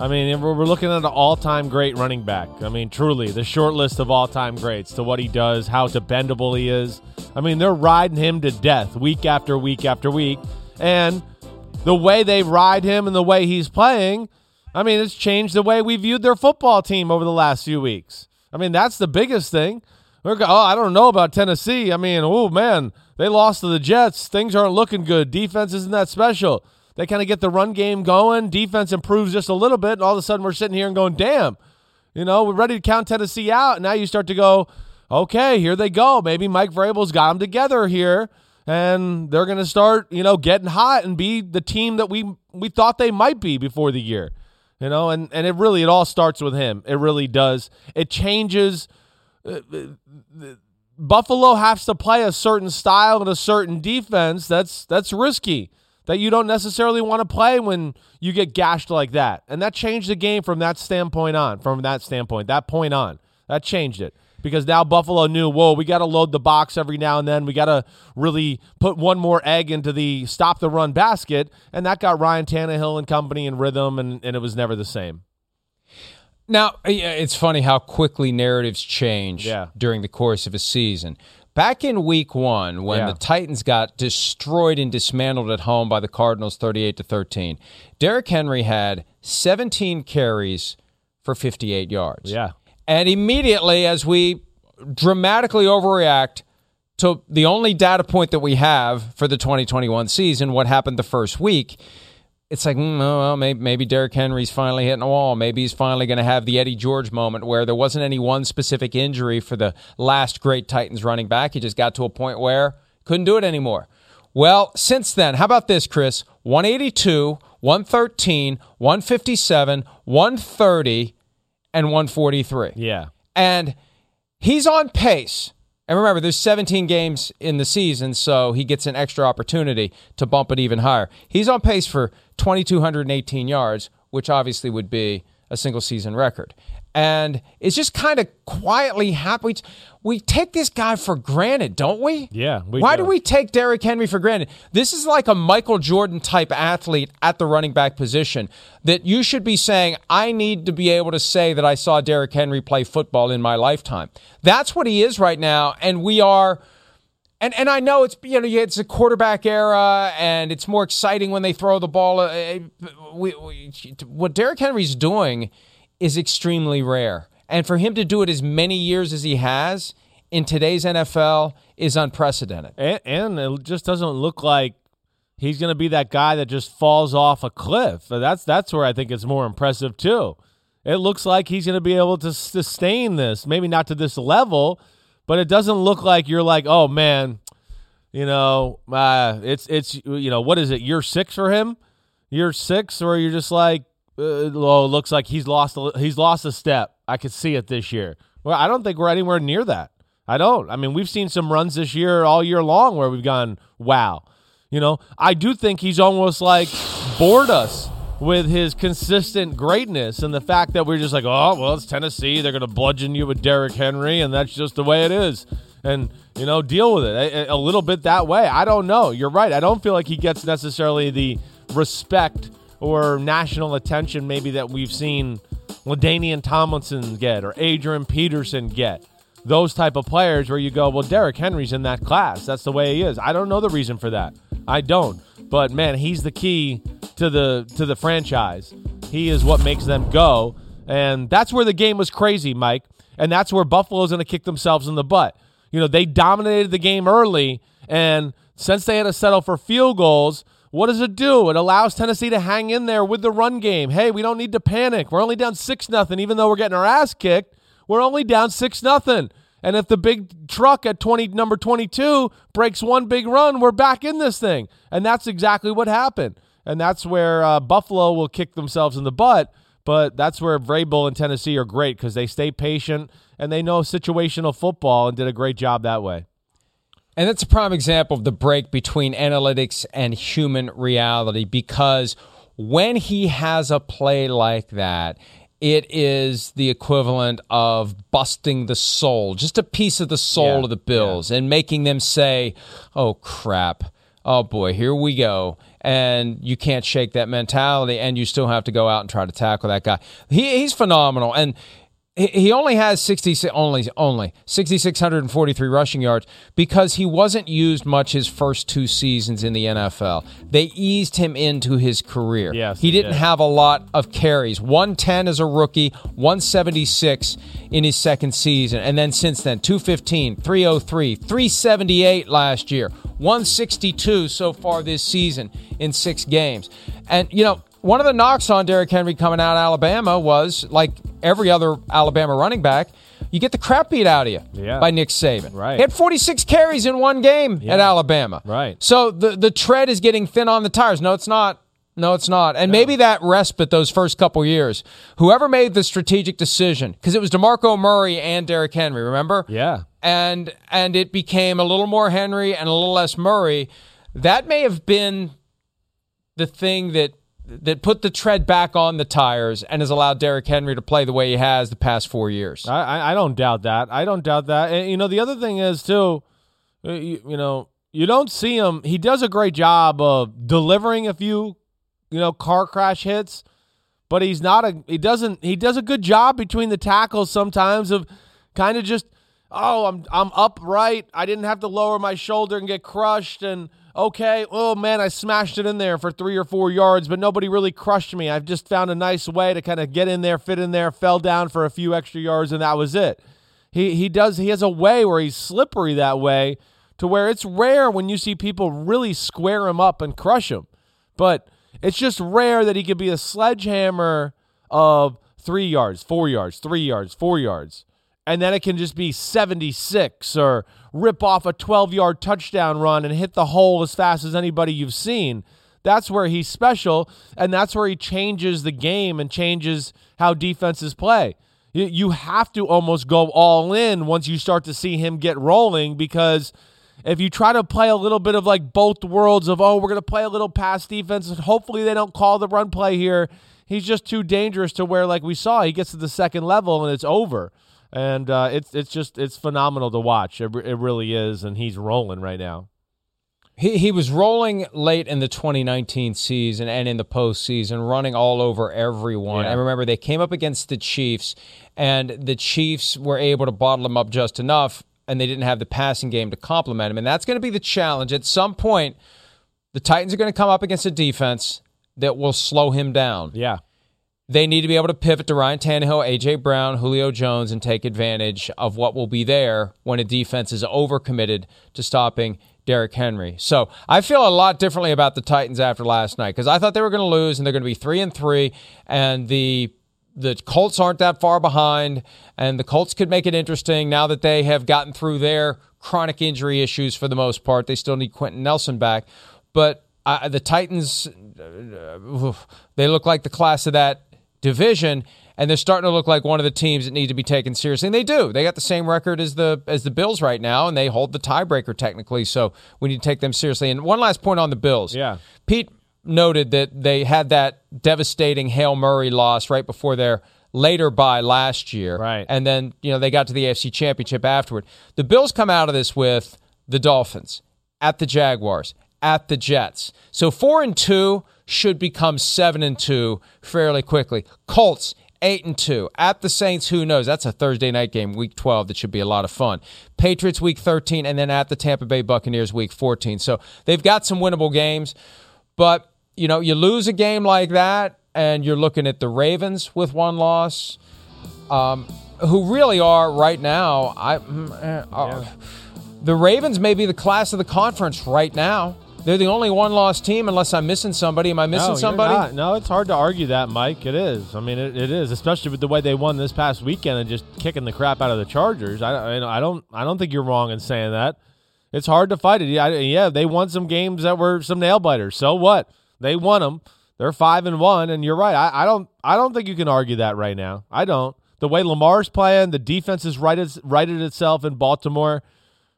I mean, we're we're looking at an all-time great running back. I mean, truly, the short list of all-time greats to what he does, how dependable he is. I mean, they're riding him to death week after week after week, and the way they ride him and the way he's playing, I mean, it's changed the way we viewed their football team over the last few weeks. I mean, that's the biggest thing. We're go- oh, I don't know about Tennessee. I mean, oh man, they lost to the Jets. Things aren't looking good. Defense isn't that special. They kind of get the run game going. Defense improves just a little bit, and all of a sudden we're sitting here and going, damn, you know, we're ready to count Tennessee out. And now you start to go, okay, here they go. Maybe Mike Vrabel's got them together here, and they're going to start, you know, getting hot and be the team that we we thought they might be before the year. You know, and and it really it all starts with him. It really does. It changes. Uh, Buffalo has to play a certain style and a certain defense. That's that's risky. That you don't necessarily want to play when you get gashed like that. And that changed the game from that standpoint on. From that standpoint, that point on, that changed it because now Buffalo knew, whoa, we got to load the box every now and then. We got to really put one more egg into the stop the run basket, and that got Ryan Tannehill and company in rhythm, and, and it was never the same. Now, it's funny how quickly narratives change Yeah. during the course of a season. Back in week one, when Yeah. the Titans got destroyed and dismantled at home by the Cardinals 38 to 13, Derrick Henry had 17 carries for 58 yards. Yeah. And immediately, as we dramatically overreact to the only data point that we have for the 2021 season, what happened the first week, it's like, mm, oh, well, maybe, maybe Derrick Henry's finally hitting a wall. Maybe he's finally going to have the Eddie George moment where there wasn't any one specific injury for the last great Titans running back. He just got to a point where couldn't do it anymore. Well, since then, how about this, Chris? 182, 113, 157, 130, and 143. Yeah. And he's on pace. And remember, there's 17 games in the season, so he gets an extra opportunity to bump it even higher. He's on pace for 2,218 yards, which obviously would be a single season record. And it's just kind of quietly happy. We take this guy for granted, don't we? Yeah, we Why do. do we take Derrick Henry for granted? This is like a Michael Jordan type athlete at the running back position that you should be saying, I need to be able to say that I saw Derrick Henry play football in my lifetime. That's what he is right now. And we are. And and I know it's you know it's a quarterback era and it's more exciting when they throw the ball. Uh, we, we, what Derrick Henry's doing is extremely rare, and for him to do it as many years as he has in today's NFL is unprecedented. And, and it just doesn't look like he's going to be that guy that just falls off a cliff. That's that's where I think it's more impressive too. It looks like he's going to be able to sustain this, maybe not to this level, but it doesn't look like you're like, oh man, you know, uh, it's it's you know what is it? Year six for him, year six, or you're just like, uh, oh, it looks like he's lost a, he's lost a step. I could see it this year. Well, I don't think we're anywhere near that. I don't. I mean, we've seen some runs this year all year long where we've gone, wow. You know, I do think he's almost like bored us with his consistent greatness and the fact that we're just like, oh, well, it's Tennessee. They're going to bludgeon you with Derrick Henry, and that's just the way it is. And, you know, deal with it a, a little bit that way. I don't know. You're right. I don't feel like he gets necessarily the respect or national attention maybe that we've seen LaDainian Tomlinson get or Adrian Peterson get. Those type of players where you go, well, Derrick Henry's in that class. That's the way he is. I don't know the reason for that. I don't. But man, he's the key to the to the franchise. He is what makes them go. And that's where the game was crazy, Mike. And that's where Buffalo's to kick themselves in the butt. You know, they dominated the game early, and since they had to settle for field goals, what does it do? It allows Tennessee to hang in there with the run game. Hey, we don't need to panic. We're only down 6 nothing, even though we're getting our ass kicked. We're only down 6 nothing. And if the big truck at 20 number 22 breaks one big run, we're back in this thing. And that's exactly what happened. And that's where uh, Buffalo will kick themselves in the butt. But that's where Vrabel and Tennessee are great because they stay patient and they know situational football and did a great job that way. And that's a prime example of the break between analytics and human reality because when he has a play like that, it is the equivalent of busting the soul, just a piece of the soul Yeah, of the Bills, and making them say, oh, crap. Oh, boy, here we go. And you can't shake that mentality, and you still have to go out and try to tackle that guy. He, he's phenomenal. And he- only has 66 only only 6643 rushing yards because he wasn't used much his first two seasons in the NFL. They eased him into his career. Yes, he didn't did. have a lot of carries. 110 as a rookie, 176 in his second season and then since then 215, 303, 378 last year, 162 so far this season in 6 games. And you know, one of the knocks on Derrick Henry coming out of Alabama was like every other Alabama running back, you get the crap beat out of you Yeah. by Nick Saban. Right. He had 46 carries in one game at Alabama. Right. So the the tread is getting thin on the tires. No, it's not. No, it's not. And maybe that respite those first couple years, whoever made the strategic decision, because it was DeMarco Murray and Derrick Henry, remember? Yeah. And and it became a little more Henry and a little less Murray. That may have been the thing that that put the tread back on the tires and has allowed Derrick Henry to play the way he has the past four years. I, I, don't doubt that. I don't doubt that. And, you know, the other thing is, too, you, you know, you don't see him. He does a great job of delivering a few, you know, car crash hits, but he's not a, he doesn't, he does a good job between the tackles sometimes of kind of just, oh, I'm, I'm upright. I didn't have to lower my shoulder and get crushed. And, okay, oh man, I smashed it in there for three or four yards, but nobody really crushed me. I've just found a nice way to kind of get in there, fit in there, fell down for a few extra yards, and that was it. He he does he has a way where he's slippery that way to where it's rare when you see people really square him up and crush him. But it's just rare that he could be a sledgehammer of three yards, four yards, three yards, four yards. And then it can just be 76 or rip off a 12 yard touchdown run and hit the hole as fast as anybody you've seen. That's where he's special, and that's where he changes the game and changes how defenses play. You, have to almost go all in once you start to see him get rolling because if you try to play a little bit of like both worlds of, oh, we're going to play a little pass defense, and hopefully they don't call the run play here, he's just too dangerous to where, like we saw, he gets to the second level and it's over. And uh, it's it's just it's phenomenal to watch. It, it really is, and he's rolling right now. He, he was rolling late in the 2019 season and in the postseason, running all over everyone. Yeah. And remember, they came up against the Chiefs, and the Chiefs were able to bottle him up just enough, and they didn't have the passing game to complement him. And that's going to be the challenge. At some point, the Titans are going to come up against a defense that will slow him down. Yeah. They need to be able to pivot to Ryan Tannehill, A.J. Brown, Julio Jones, and take advantage of what will be there when a defense is overcommitted to stopping Derrick Henry. So I feel a lot differently about the Titans after last night because I thought they were going to lose and they're going to be three and three, and the the Colts aren't that far behind, and the Colts could make it interesting now that they have gotten through their chronic injury issues for the most part. They still need Quenton Nelson back, but uh, the Titans, uh, they look like the class of that division, and they're starting to look like one of the teams that need to be taken seriously. And they do. They got the same record as the as the Bills right now, and they hold the tiebreaker technically. So we need to take them seriously. And one last point on the Bills. Yeah. Pete noted that they had that devastating Hail Mary loss right before their later bye last year. Right. And then, you know, they got to the AFC championship afterward. The Bills come out of this with the Dolphins, at the Jaguars, at the Jets. So four and two should become seven and two fairly quickly. Colts eight and two. At the Saints, who knows? That's a Thursday night game, week 12. That should be a lot of fun. Patriots, week 13, and then at the Tampa Bay Buccaneers, week 14. So they've got some winnable games. But, you know, you lose a game like that, and you're looking at the Ravens with one loss, um, who really are right now. I, mm, eh, uh, The Ravens may be the class of the conference right now. They're the only one loss team, unless I'm missing somebody. Am I missing no, somebody? No, it's hard to argue that, Mike. It is. I mean, it, it is, especially with the way they won this past weekend and just kicking the crap out of the Chargers. I, I don't, I don't think you're wrong in saying that. It's hard to fight it. Yeah, yeah, they won some games that were some nail biters. So what? They won them. They're five and one, and you're right. I, I don't, I don't think you can argue that right now. I don't. The way Lamar's playing, the defense has righted, righted itself in Baltimore.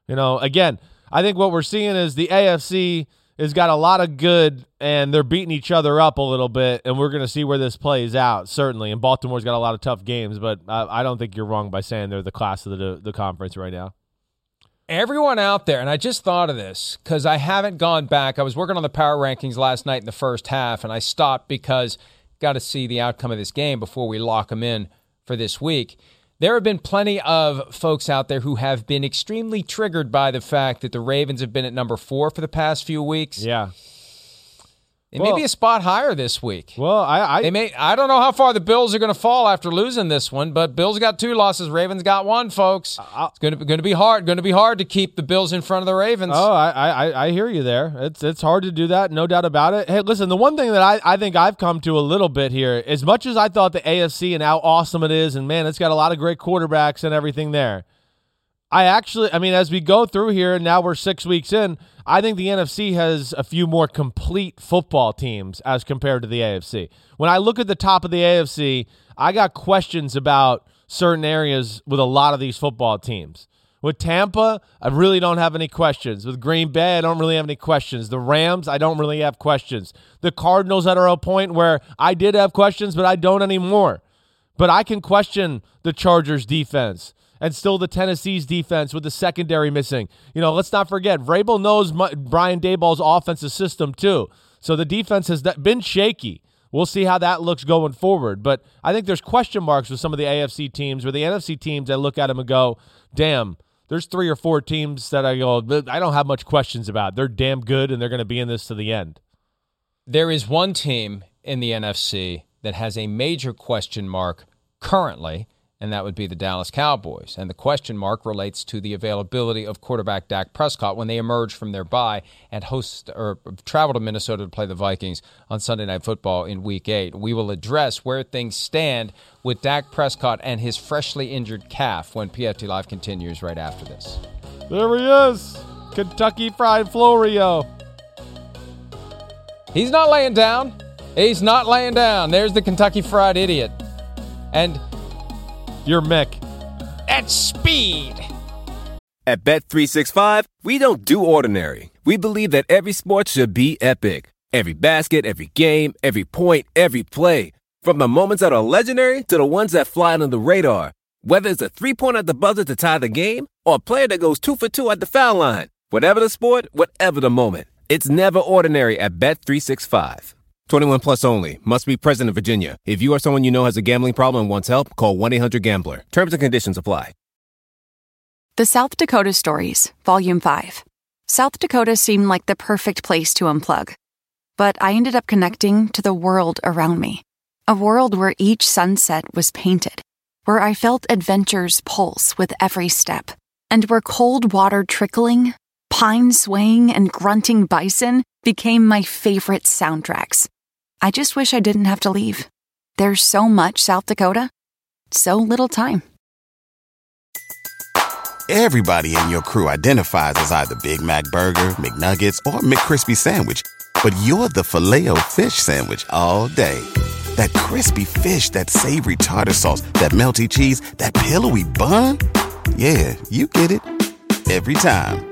You know, again, I think what we're seeing is the AFC has got a lot of good, and they're beating each other up a little bit, and we're going to see where this plays out, certainly. And Baltimore's got a lot of tough games, but I, I don't think you're wrong by saying they're the class of the, the conference right now. Everyone out there, and I just thought of this because I haven't gone back. I was working on the power rankings last night in the first half, and I stopped because got to see the outcome of this game before we lock them in for this week. There have been plenty of folks out there who have been extremely triggered by the fact that the Ravens have been at number four for the past few weeks. Yeah. It well, may be a spot higher this week. Well, I, I they may I don't know how far the Bills are going to fall after losing this one, but Bills got two losses, Ravens got one, folks. Uh, it's going to going to be hard, going to be hard to keep the Bills in front of the Ravens. Oh, I, I I hear you there. It's it's hard to do that, no doubt about it. Hey, listen, the one thing that I, I think I've come to a little bit here, as much as I thought the AFC and how awesome it is, and man, it's got a lot of great quarterbacks and everything there. I actually, I mean, as we go through here, and now we're six weeks in, I think the NFC has a few more complete football teams as compared to the AFC. When I look at the top of the AFC, I got questions about certain areas with a lot of these football teams. With Tampa, I really don't have any questions. With Green Bay, I don't really have any questions. The Rams, I don't really have questions. The Cardinals are a point where I did have questions, but I don't anymore. But I can question the Chargers defense and still the Tennessee's defense with the secondary missing. You know, let's not forget, Vrabel knows Brian Daboll's offensive system too. So the defense has been shaky. We'll see how that looks going forward. But I think there's question marks with some of the AFC teams, where the NFC teams, I look at them and go, damn, there's three or four teams that I go, I don't have much questions about. They're damn good and they're going to be in this to the end. There is one team in the NFC that has a major question mark currently, and that would be the Dallas Cowboys. And the question mark relates to the availability of quarterback Dak Prescott when they emerge from their bye and host or travel to Minnesota to play the Vikings on Sunday Night Football in Week Eight. We will address where things stand with Dak Prescott and his freshly injured calf when PFT Live continues right after this. There he is, Kentucky Fried Florio. He's not laying down. He's not laying down. There's the Kentucky Fried Idiot. And you're Mick. At speed. At Bet365, we don't do ordinary. We believe that every sport should be epic. Every basket, every game, every point, every play. From the moments that are legendary to the ones that fly under the radar. Whether it's a three pointer at the buzzer to tie the game or a player that goes two for two at the foul line. Whatever the sport, whatever the moment. It's never ordinary at Bet365. 21 plus only. Must be present in Virginia. If you or someone you know has a gambling problem and wants help, call 1 800 Gambler. Terms and conditions apply. The South Dakota Stories, Volume 5. South Dakota seemed like the perfect place to unplug. But I ended up connecting to the world around me. A world where each sunset was painted, where I felt adventure's pulse with every step, and where cold water trickling, pine swaying, and grunting bison became my favorite soundtracks. I just wish I didn't have to leave. There's so much South Dakota, so little time. Everybody in your crew identifies as either Big Mac Burger, McNuggets, or McCrispy Sandwich, but you're the filet fish Sandwich all day. That crispy fish, that savory tartar sauce, that melty cheese, that pillowy bun. Yeah, you get it every time.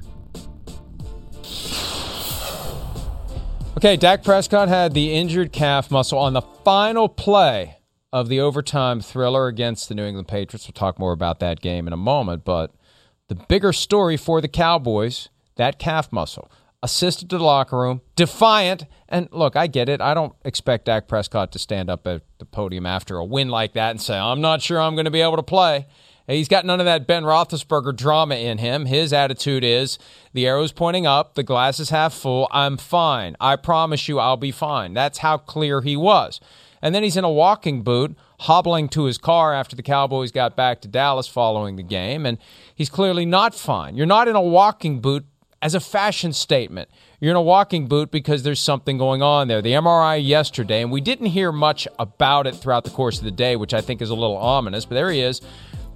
Okay, Dak Prescott had the injured calf muscle on the final play of the overtime thriller against the New England Patriots. We'll talk more about that game in a moment, but the bigger story for the Cowboys, that calf muscle, assisted to the locker room, defiant. And look, I get it. I don't expect Dak Prescott to stand up at the podium after a win like that and say, I'm not sure I'm going to be able to play. He's got none of that Ben Roethlisberger drama in him. His attitude is the arrow's pointing up, the glass is half full. I'm fine. I promise you I'll be fine. That's how clear he was. And then he's in a walking boot, hobbling to his car after the Cowboys got back to Dallas following the game, and he's clearly not fine. You're not in a walking boot as a fashion statement. You're in a walking boot because there's something going on there. The MRI yesterday, and we didn't hear much about it throughout the course of the day, which I think is a little ominous, but there he is,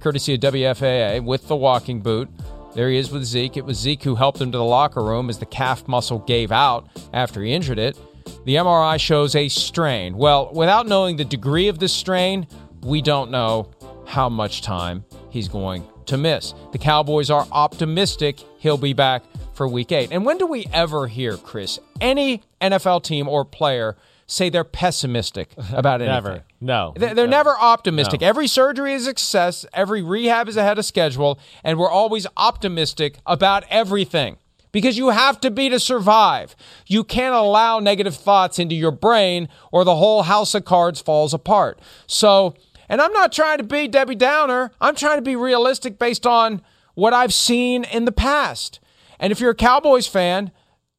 courtesy of WFAA, with the walking boot. There he is with Zeke. It was Zeke who helped him to the locker room as the calf muscle gave out after he injured it. The MRI shows a strain. Well, without knowing the degree of the strain, we don't know how much time he's going to miss. The Cowboys are optimistic he'll be back for week eight. And when do we ever hear, Chris, any NFL team or player say they're pessimistic about anything? Never. No. They're, they're never optimistic. No. Every surgery is a success, every rehab is ahead of schedule, and we're always optimistic about everything because you have to be to survive. You can't allow negative thoughts into your brain or the whole house of cards falls apart. So, and I'm not trying to be Debbie Downer. I'm trying to be realistic based on what I've seen in the past. And if you're a Cowboys fan,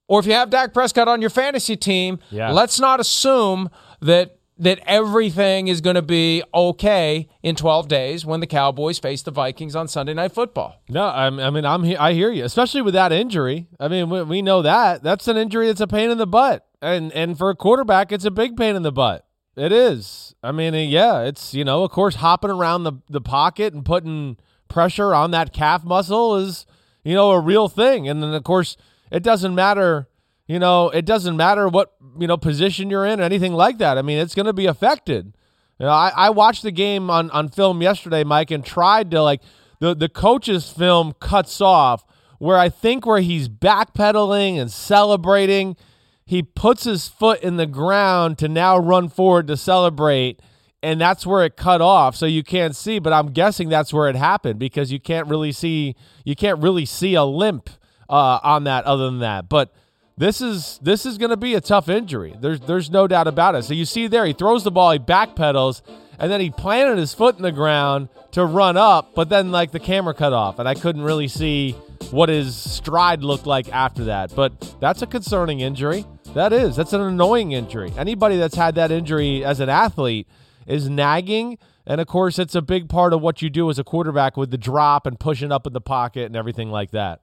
or if you have Dak Prescott on your fantasy team, yeah. let's not assume that that everything is going to be okay in 12 days when the Cowboys face the Vikings on Sunday Night Football. No, I mean I'm I hear you, especially with that injury. I mean we, we know that that's an injury that's a pain in the butt, and and for a quarterback, it's a big pain in the butt. It is. I mean, uh, yeah, it's you know, of course, hopping around the the pocket and putting pressure on that calf muscle is you know a real thing, and then of course it doesn't matter you know, it doesn't matter what, you know, position you're in or anything like that. I mean, it's going to be affected. You know, I, I watched the game on, on film yesterday, Mike, and tried to like the, the coach's film cuts off where I think where he's backpedaling and celebrating, he puts his foot in the ground to now run forward to celebrate, and that's where it cut off. So you can't see, but I'm guessing that's where it happened because you can't really see you can't really see a limp uh, on that other than that. But this is this is going to be a tough injury. There's there's no doubt about it. So you see there, he throws the ball, he backpedals, and then he planted his foot in the ground to run up, but then like the camera cut off, and I couldn't really see what his stride looked like after that. But that's a concerning injury. That is. That's an annoying injury. Anybody that's had that injury as an athlete is nagging. And of course, it's a big part of what you do as a quarterback with the drop and pushing up in the pocket and everything like that.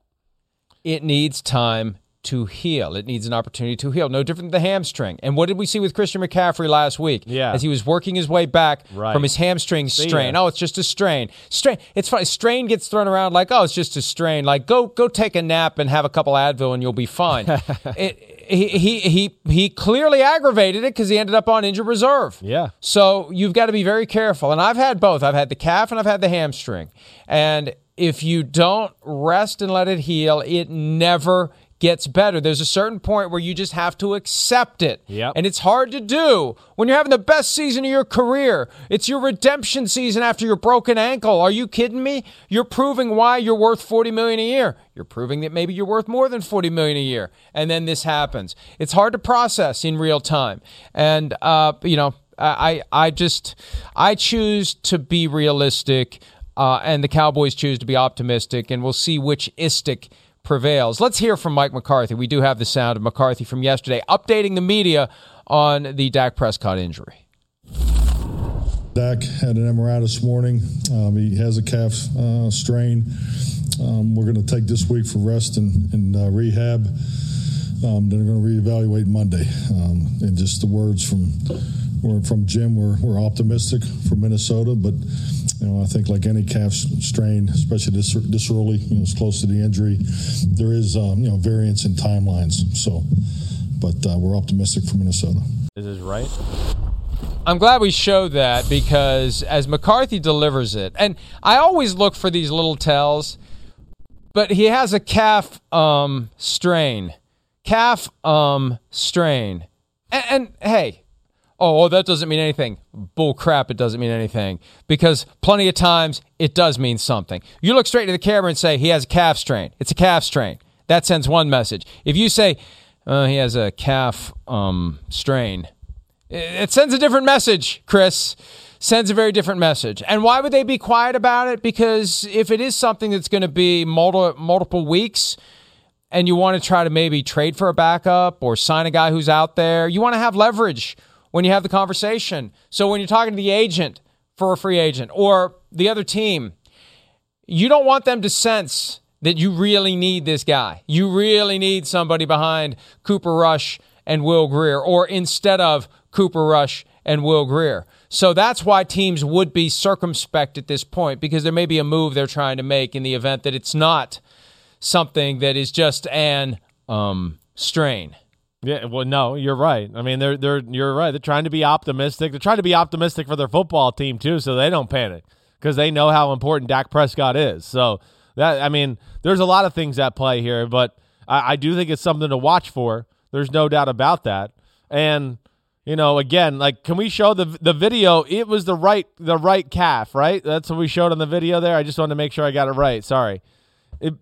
It needs time to heal. It needs an opportunity to heal. No different than the hamstring. And what did we see with Christian McCaffrey last week? Yeah. As he was working his way back right. from his hamstring strain. Oh, it's just a strain. Strain. It's funny. Strain gets thrown around like, oh, it's just a strain. Like, go go take a nap and have a couple Advil and you'll be fine. it, he, he he he clearly aggravated it because he ended up on injured reserve. Yeah. So you've got to be very careful. And I've had both. I've had the calf and I've had the hamstring. And if you don't rest and let it heal, it never gets better. There's a certain point where you just have to accept it. Yep. And it's hard to do when you're having the best season of your career. It's your redemption season after your broken ankle. Are you kidding me? You're proving why you're worth 40 million a year. You're proving that maybe you're worth more than 40 million a year. And then this happens. It's hard to process in real time. And uh, you know, I I just I choose to be realistic. Uh, and the Cowboys choose to be optimistic, and we'll see which istic prevails. Let's hear from Mike McCarthy. We do have the sound of McCarthy from yesterday, updating the media on the Dak Prescott injury. Dak had an MRI this morning. Um, he has a calf uh, strain. Um, we're going to take this week for rest and, and uh, rehab. Um, then we're going to reevaluate Monday. Um, and just the words from from Jim, we're, we're optimistic for Minnesota, but you know, I think like any calf strain, especially this this early, you know, it's close to the injury, there is um, you know variance in timelines. So, but uh, we're optimistic for Minnesota. Is this right? I'm glad we showed that because as McCarthy delivers it, and I always look for these little tells, but he has a calf um, strain calf um strain. And, and hey, oh, that doesn't mean anything. Bull crap, it doesn't mean anything. Because plenty of times it does mean something. You look straight to the camera and say, he has a calf strain. It's a calf strain. That sends one message. If you say, uh, he has a calf um, strain, it sends a different message, Chris. Sends a very different message. And why would they be quiet about it? Because if it is something that's going to be multiple, multiple weeks, and you want to try to maybe trade for a backup or sign a guy who's out there, you want to have leverage when you have the conversation. So when you're talking to the agent for a free agent or the other team, you don't want them to sense that you really need this guy. You really need somebody behind Cooper Rush and Will Grier or instead of Cooper Rush and Will Grier. So that's why teams would be circumspect at this point because there may be a move they're trying to make in the event that it's not something that is just an um, strain. Yeah, well, no, you're right. I mean, they're they're you're right. They're trying to be optimistic. They're trying to be optimistic for their football team too, so they don't panic because they know how important Dak Prescott is. So that I mean, there's a lot of things at play here, but I, I do think it's something to watch for. There's no doubt about that. And you know, again, like, can we show the the video? It was the right the right calf, right? That's what we showed on the video there. I just wanted to make sure I got it right. Sorry. It,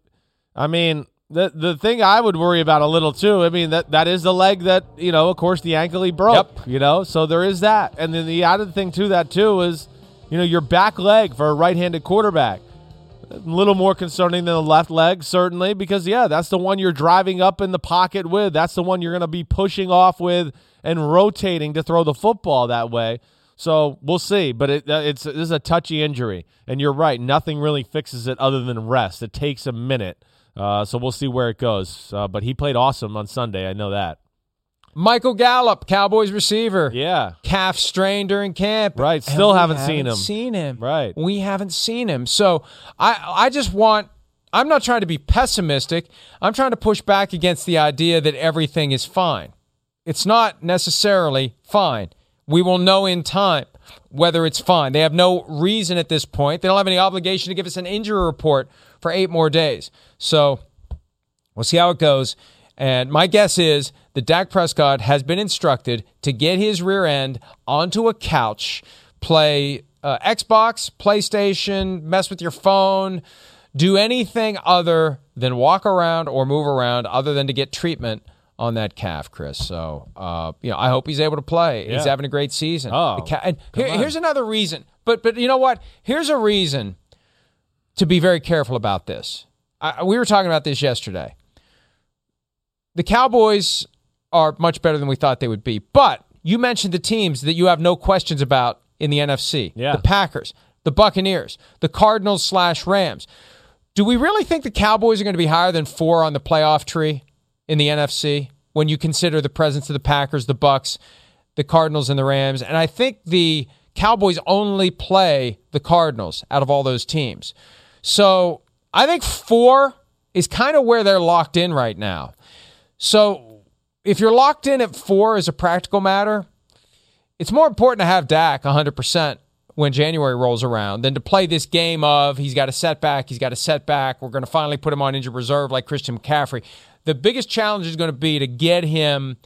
I mean, the the thing I would worry about a little too. I mean that that is the leg that you know, of course, the ankle he broke. Yep. You know, so there is that, and then the added thing to that too is, you know, your back leg for a right-handed quarterback. A little more concerning than the left leg, certainly, because yeah, that's the one you're driving up in the pocket with. That's the one you're going to be pushing off with and rotating to throw the football that way. So we'll see, but it, uh, it's this is a touchy injury, and you're right. Nothing really fixes it other than rest. It takes a minute. Uh, so we'll see where it goes. Uh, but he played awesome on Sunday. I know that. Michael Gallup, Cowboys receiver. Yeah. Calf strain during camp. Right. Still haven't, haven't, seen him. Seen him. Right. We haven't seen him. So I I just want I'm not trying to be pessimistic. I'm trying to push back against the idea that everything is fine. It's not necessarily fine. We will know in time whether it's fine. They have no reason at this point. They don't have any obligation to give us an injury report for eight more days. So we'll see how it goes. And my guess is that Dak Prescott has been instructed to get his rear end onto a couch, play uh, Xbox, PlayStation, mess with your phone, do anything other than walk around or move around, other than to get treatment on that calf, Chris. So, uh, you know, I hope he's able to play. Yeah. He's having a great season. Oh, ca- and here, here's another reason. But but you know what? Here's a reason to be very careful about this. I, we were talking about this yesterday. The Cowboys are much better than we thought they would be, but you mentioned the teams that you have no questions about in the NFC. Yeah. The Packers, the Buccaneers, the Cardinals slash Rams. Do we really think the Cowboys are going to be higher than four on the playoff tree in the NFC when you consider the presence of the Packers, the Bucks, the Cardinals, and the Rams? And I think the Cowboys only play the Cardinals out of all those teams. So I think four is kind of where they're locked in right now. So if you're locked in at four as a practical matter, it's more important to have Dak 100% when January rolls around than to play this game of he's got a setback, he's got a setback, we're going to finally put him on injured reserve like Christian McCaffrey. The biggest challenge is going to be to get him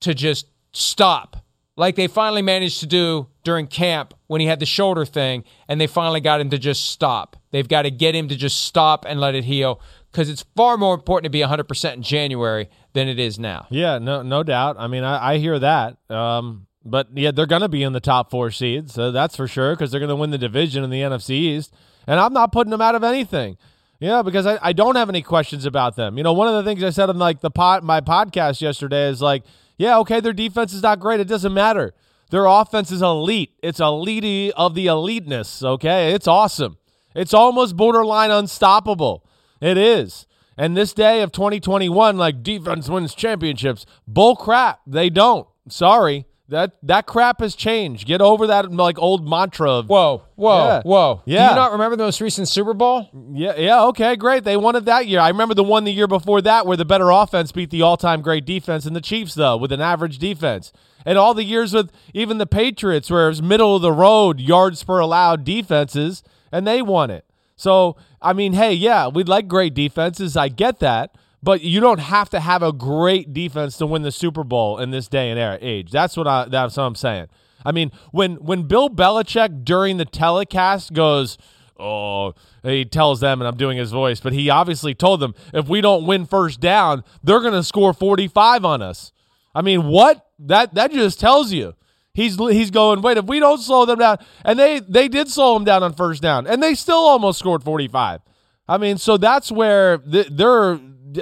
to just stop like they finally managed to do during camp when he had the shoulder thing and they finally got him to just stop. They've got to get him to just stop and let it heal because it's far more important to be 100% in January than it is now. Yeah, no no doubt. I mean, I, I hear that. Um, but yeah, they're going to be in the top four seeds, so that's for sure because they're going to win the division in the NFC East. And I'm not putting them out of anything. Yeah, because I, I don't have any questions about them. You know, one of the things I said on like the pot my podcast yesterday is like – yeah, okay, their defense is not great. It doesn't matter. Their offense is elite. It's elite of the eliteness, okay? It's awesome. It's almost borderline unstoppable. It is. And this day of 2021, like defense wins championships. Bull crap. They don't. Sorry. That that crap has changed. Get over that like old mantra of whoa, whoa, yeah. whoa. Yeah. Do you not remember the most recent Super Bowl? Yeah, yeah. Okay, great. They won it that year. I remember the one the year before that where the better offense beat the all-time great defense and the Chiefs though with an average defense. And all the years with even the Patriots where it was middle of the road yards per allowed defenses and they won it. So I mean, hey, yeah, we'd like great defenses. I get that. But you don't have to have a great defense to win the Super Bowl in this day and era age. That's what I that's what I'm saying. I mean, when when Bill Belichick during the telecast goes, "Oh," he tells them, and I'm doing his voice, but he obviously told them if we don't win first down, they're going to score 45 on us. I mean, what that that just tells you. He's he's going. Wait, if we don't slow them down, and they they did slow them down on first down, and they still almost scored 45. I mean, so that's where they're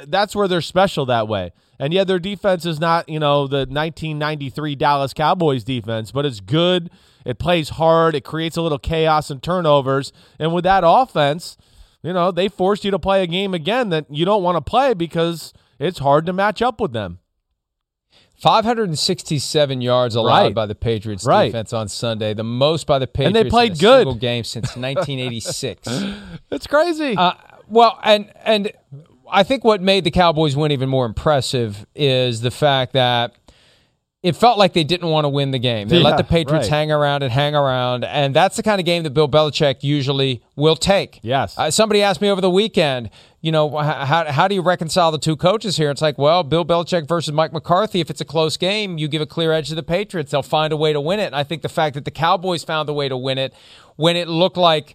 that's where they're special that way. And yeah, their defense is not, you know, the 1993 Dallas Cowboys defense, but it's good. It plays hard. It creates a little chaos and turnovers. And with that offense, you know, they forced you to play a game again that you don't want to play because it's hard to match up with them. 567 yards allowed Right. by the Patriots Right. defense on Sunday, the most by the Patriots And they played in a good. single game since 1986. It's crazy. Uh, well, and and I think what made the Cowboys win even more impressive is the fact that it felt like they didn't want to win the game. They Yeah, let the Patriots right. hang around and hang around, and that's the kind of game that Bill Belichick usually will take. Yes. Uh, somebody asked me over the weekend, you know, how, how do you reconcile the two coaches here? It's like, well, Bill Belichick versus Mike McCarthy. If it's a close game, you give a clear edge to the Patriots. They'll find a way to win it. And I think the fact that the Cowboys found a way to win it when it looked like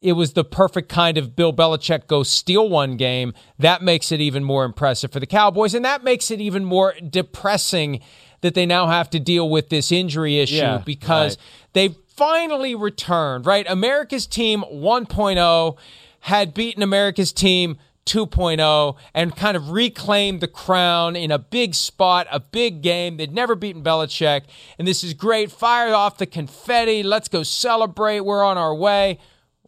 it was the perfect kind of Bill Belichick go steal one game. That makes it even more impressive for the Cowboys, and that makes it even more depressing that they now have to deal with this injury issue Yeah, because right. they finally returned. Right, America's team 1.0 had beaten America's team 2.0 and kind of reclaimed the crown in a big spot, a big game. They'd never beaten Belichick, and this is great. Fire off the confetti. Let's go celebrate. We're on our way.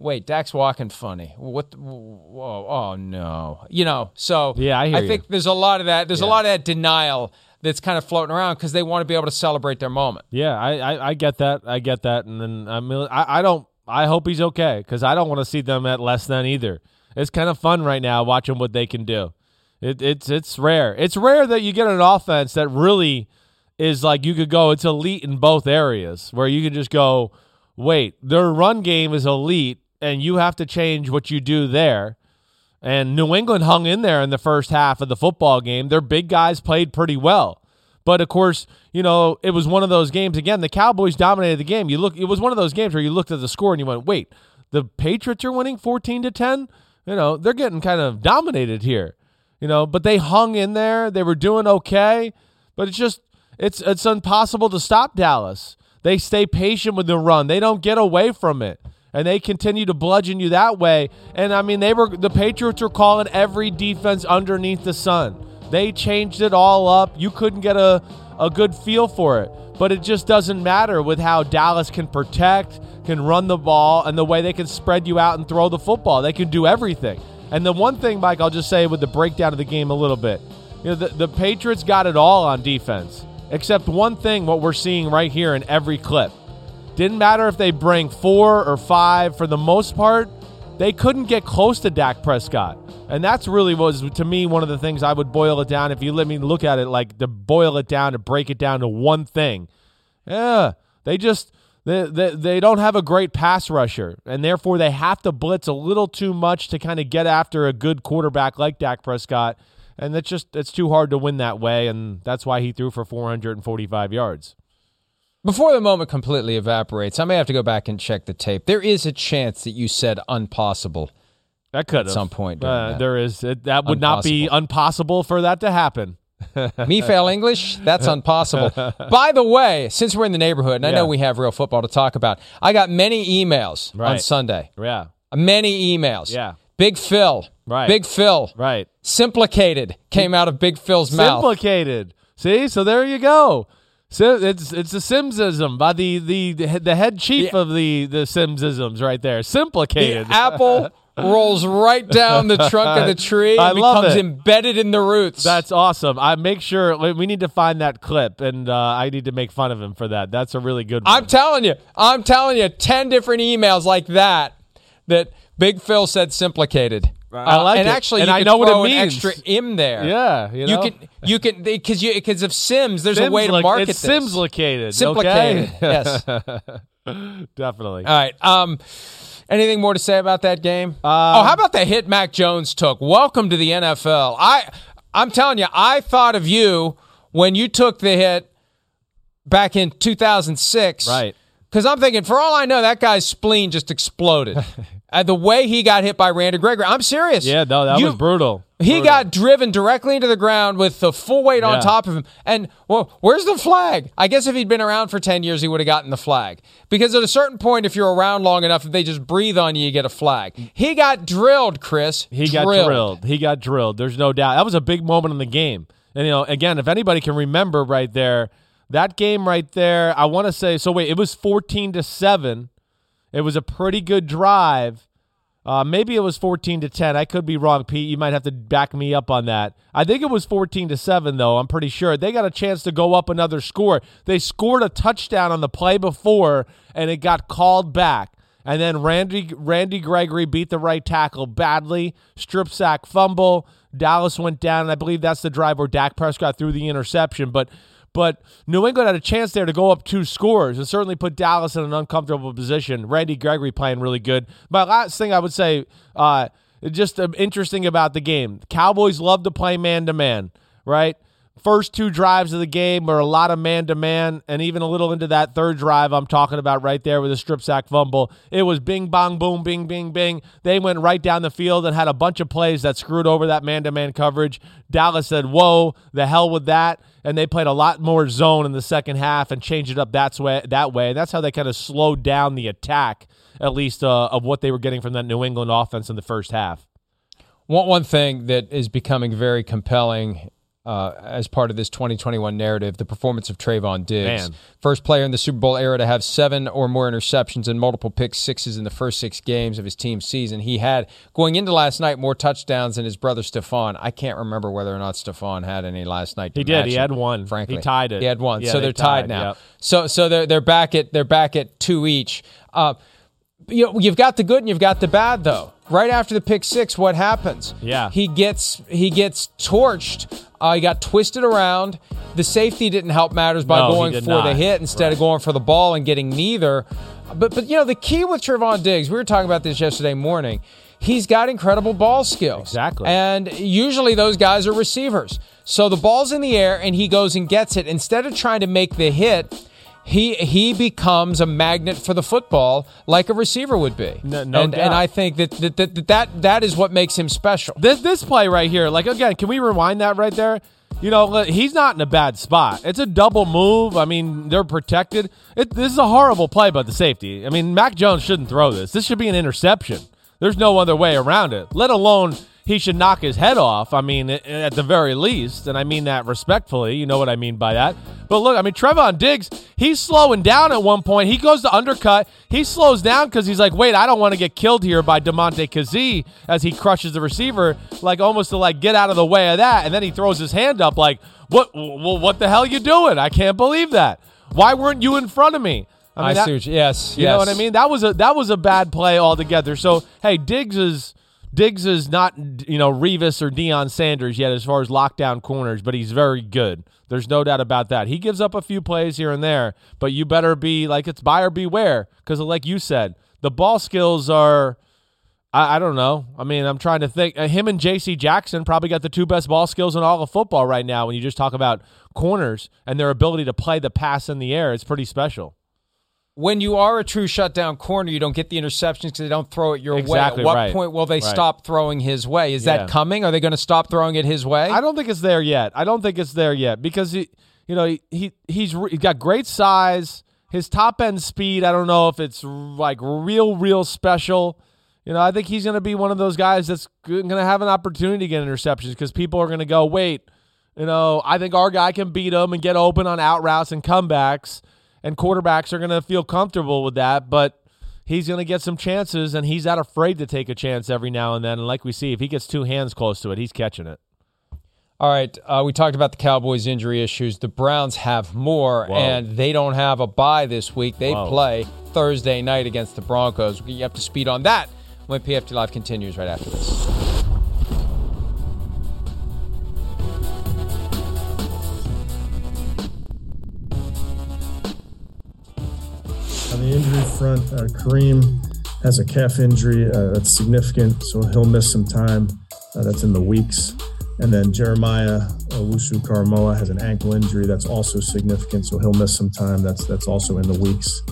Wait, Dak's walking funny. What? Whoa! Oh, oh no! You know. So Yeah, I you. think there's a lot of that. There's a lot of that denial that's kind of floating around because they want to be able to celebrate their moment. Yeah, I, I, I get that. I get that. And then I mean, I, I don't. I hope he's okay because I don't want to see them at less than either. It's kind of fun right now watching what they can do. It, it's it's rare. It's rare that you get an offense that really is like you could go. It's elite in both areas where you can just go. Wait, their run game is elite, and you have to change what you do there. And New England hung in there in the first half of the football game. Their big guys played pretty well. But of course, you know, it was one of those games again, the Cowboys dominated the game. You look it was one of those games where you looked at the score and you went, "Wait, the Patriots are winning 14 to 10?" You know, they're getting kind of dominated here. You know, but they hung in there. They were doing okay, but it's just it's it's impossible to stop Dallas. They stay patient with the run. They don't get away from it. And they continue to bludgeon you that way. And I mean, they were the Patriots were calling every defense underneath the sun. They changed it all up. You couldn't get a, a good feel for it. But it just doesn't matter with how Dallas can protect, can run the ball, and the way they can spread you out and throw the football. They can do everything. And the one thing, Mike, I'll just say with the breakdown of the game a little bit. You know, the, the Patriots got it all on defense, except one thing, what we're seeing right here in every clip. Didn't matter if they bring four or five, for the most part, they couldn't get close to Dak Prescott. And that's really was, to me, one of the things I would boil it down. If you let me look at it like to boil it down, to break it down to one thing. Yeah, they just. They, they, they don't have a great pass rusher, and therefore they have to blitz a little too much to kind of get after a good quarterback like Dak Prescott. And that's just it's too hard to win that way, and that's why he threw for 445 yards. Before the moment completely evaporates, I may have to go back and check the tape. There is a chance that you said impossible. That could at some point. Uh, there is it, that would not be impossible for that to happen. Me fail English? That's impossible. By the way, since we're in the neighborhood, and I know we have real football to talk about, I got many emails on Sunday. Yeah. Many emails. Yeah. Big Phil. Right. Big Phil. Right. Simplicated came out of Big Phil's mouth. Simplicated. See, so there you go. So it's it's a Simsism by the the the head chief of the the Simsisms right there. Simplicated. The apple rolls right down the trunk of the tree I and love becomes it. embedded in the roots. That's awesome. I make sure we we need to find that clip, and uh, I need to make fun of him for that. That's a really good one. I'm telling you, I'm telling you, 10 different emails like that that Big Phil said simplicated. I like and it. actually, And you I know what it means. extra im there. Yeah, you know? can you can because you because of Sims, there's a way to market it's this. Simslicated. Simplicated, okay? yes. Definitely. All right. Um, anything more to say about that game? oh, how about the hit Mac Jones took? Welcome to the NFL. I I'm telling you, I thought of you when you took the hit back in 2006. Right. Because I'm thinking, for all I know, that guy's spleen just exploded. and the way he got hit by Randy Gregory, I'm serious. Yeah, no, that You- was brutal. He Brutal. got driven directly into the ground with the full weight on top of him. And, well, where's the flag? I guess if he'd been around for 10 years, he would have gotten the flag. Because at a certain point, if you're around long enough, if they just breathe on you, you get a flag. He got drilled, Chris. He got drilled. He got drilled. There's no doubt. That was a big moment in the game. And you know, again, if anybody can remember right there, that game right there, I want to say so wait, it was 14 to 7. It was a pretty good drive. Uh, maybe it was 14 to 10. I could be wrong, Pete. You might have to back me up on that. I think it was 14 to 7 though. I'm pretty sure. They got a chance to go up another score. They scored a touchdown on the play before and it got called back. And then Randy Randy Gregory beat the right tackle badly, strip sack fumble. Dallas went down, and I believe that's the drive where Dak Prescott threw the interception. But but New England had a chance there to go up two scores and certainly put Dallas in an uncomfortable position. Randy Gregory playing really good. My last thing I would say, uh, just uh, interesting about the game. Cowboys love to play man to man, right? First two drives of the game were a lot of man to man, and even a little into that third drive I'm talking about right there with a strip sack fumble. It was bing, bong, boom, bing, bing, bing. They went right down the field and had a bunch of plays that screwed over that man to man coverage. Dallas said, Whoa, the hell with that. And they played a lot more zone in the second half and changed it up that way. That way. And that's how they kind of slowed down the attack, at least uh, of what they were getting from that New England offense in the first half. One, one thing that is becoming very compelling uh, as part of this 2021 narrative, the performance of Trevon Diggs. Man. First player in the Super Bowl era to have seven or more interceptions and multiple pick sixes in the first six games of his team season. He had, going into last night, more touchdowns than his brother Stephon. I can't remember whether or not Stephon had any last night. He did. He him, had one. Frankly, He tied it. He had one. Yeah, so they they're tied, tied, now. yep. So so they're they're back at they're back at two each. Uh, you know, you've got the good and you've got the bad though. Right after the pick six, what happens? Yeah. he gets he gets torched. Uh, he got twisted around. The safety didn't help matters by No, going for the hit instead of going for the ball and getting neither. But but you know the key with Trevon Diggs, we were talking about this yesterday morning. He's got incredible ball skills. Exactly. And usually those guys are receivers. So the ball's in the air and he goes and gets it. Instead of trying to make the hit, he he becomes a magnet for the football like a receiver would be. No- no and, doubt. and I think that that, that that that is what makes him special. This this play right here, like again, can we rewind that right there? You know, he's not in a bad spot. It's a double move. I mean, they're protected. It, this is a horrible play by the safety. I mean, Mac Jones shouldn't throw this. This should be an interception. There's no other way around it. Let alone he should knock his head off. I mean, at- the very least, and I mean that respectfully. You know what I mean by that. But look, I mean, Trevon Diggs, he's slowing down at one point. He goes to undercut. He slows down because he's like, wait, I don't want to get killed here by Damontae Kazee as he crushes the receiver, like almost to like get out of the way of that. And then he throws his hand up, like, what? Well, what the hell you doing? I can't believe that. Why weren't you in front of me? I, mean, that- see what you, yes, you yes. know what I mean? That was a that was a bad play altogether. So hey, Diggs is Diggs is not you know Revis or Deion Sanders yet as far as lockdown corners, but he's very good. There's no doubt about that. He gives up a few plays here and there, but you better be like it's buyer beware because like you said, the ball skills are. I, I don't know. I mean, I'm trying to think. Uh, him and J.C. Jackson probably got the two best ball skills in all of football right now. When you just talk about corners and their ability to play the pass in the air, it's pretty special. When you are a true shutdown corner, you don't get the interceptions because they don't throw it your Exactly way. At what right. point will they Right. stop throwing his way? Is Yeah. that coming? Are they going to stop throwing it his way? I don't think it's there yet. I don't think it's there yet because he, you know, he, he he's he's got great size. His top end speed, I don't know if it's like real, real special. You know, I think he's going to be one of those guys that's going to have an opportunity to get interceptions because people are going to go, wait, you know, I think our guy can beat him and get open on out routes and comebacks, and quarterbacks are going to feel comfortable with that. But he's going to get some chances, and he's not afraid to take a chance every now and then. And like we see, if he gets two hands close to it, he's catching it. All right, uh, we talked about the Cowboys' injury issues. The Browns have more, Whoa. and they don't have a bye this week. They Whoa. play Thursday night against the Broncos. You up to speed on that when PFT Live continues right after this. On the injury front, uh, Kareem has a calf injury uh, that's significant, so he'll miss some time. Uh, that's in the weeks. And then Jeremiah Owusu Koramoah has an ankle injury that's also significant, so he'll miss some time. That's that's also in the weeks.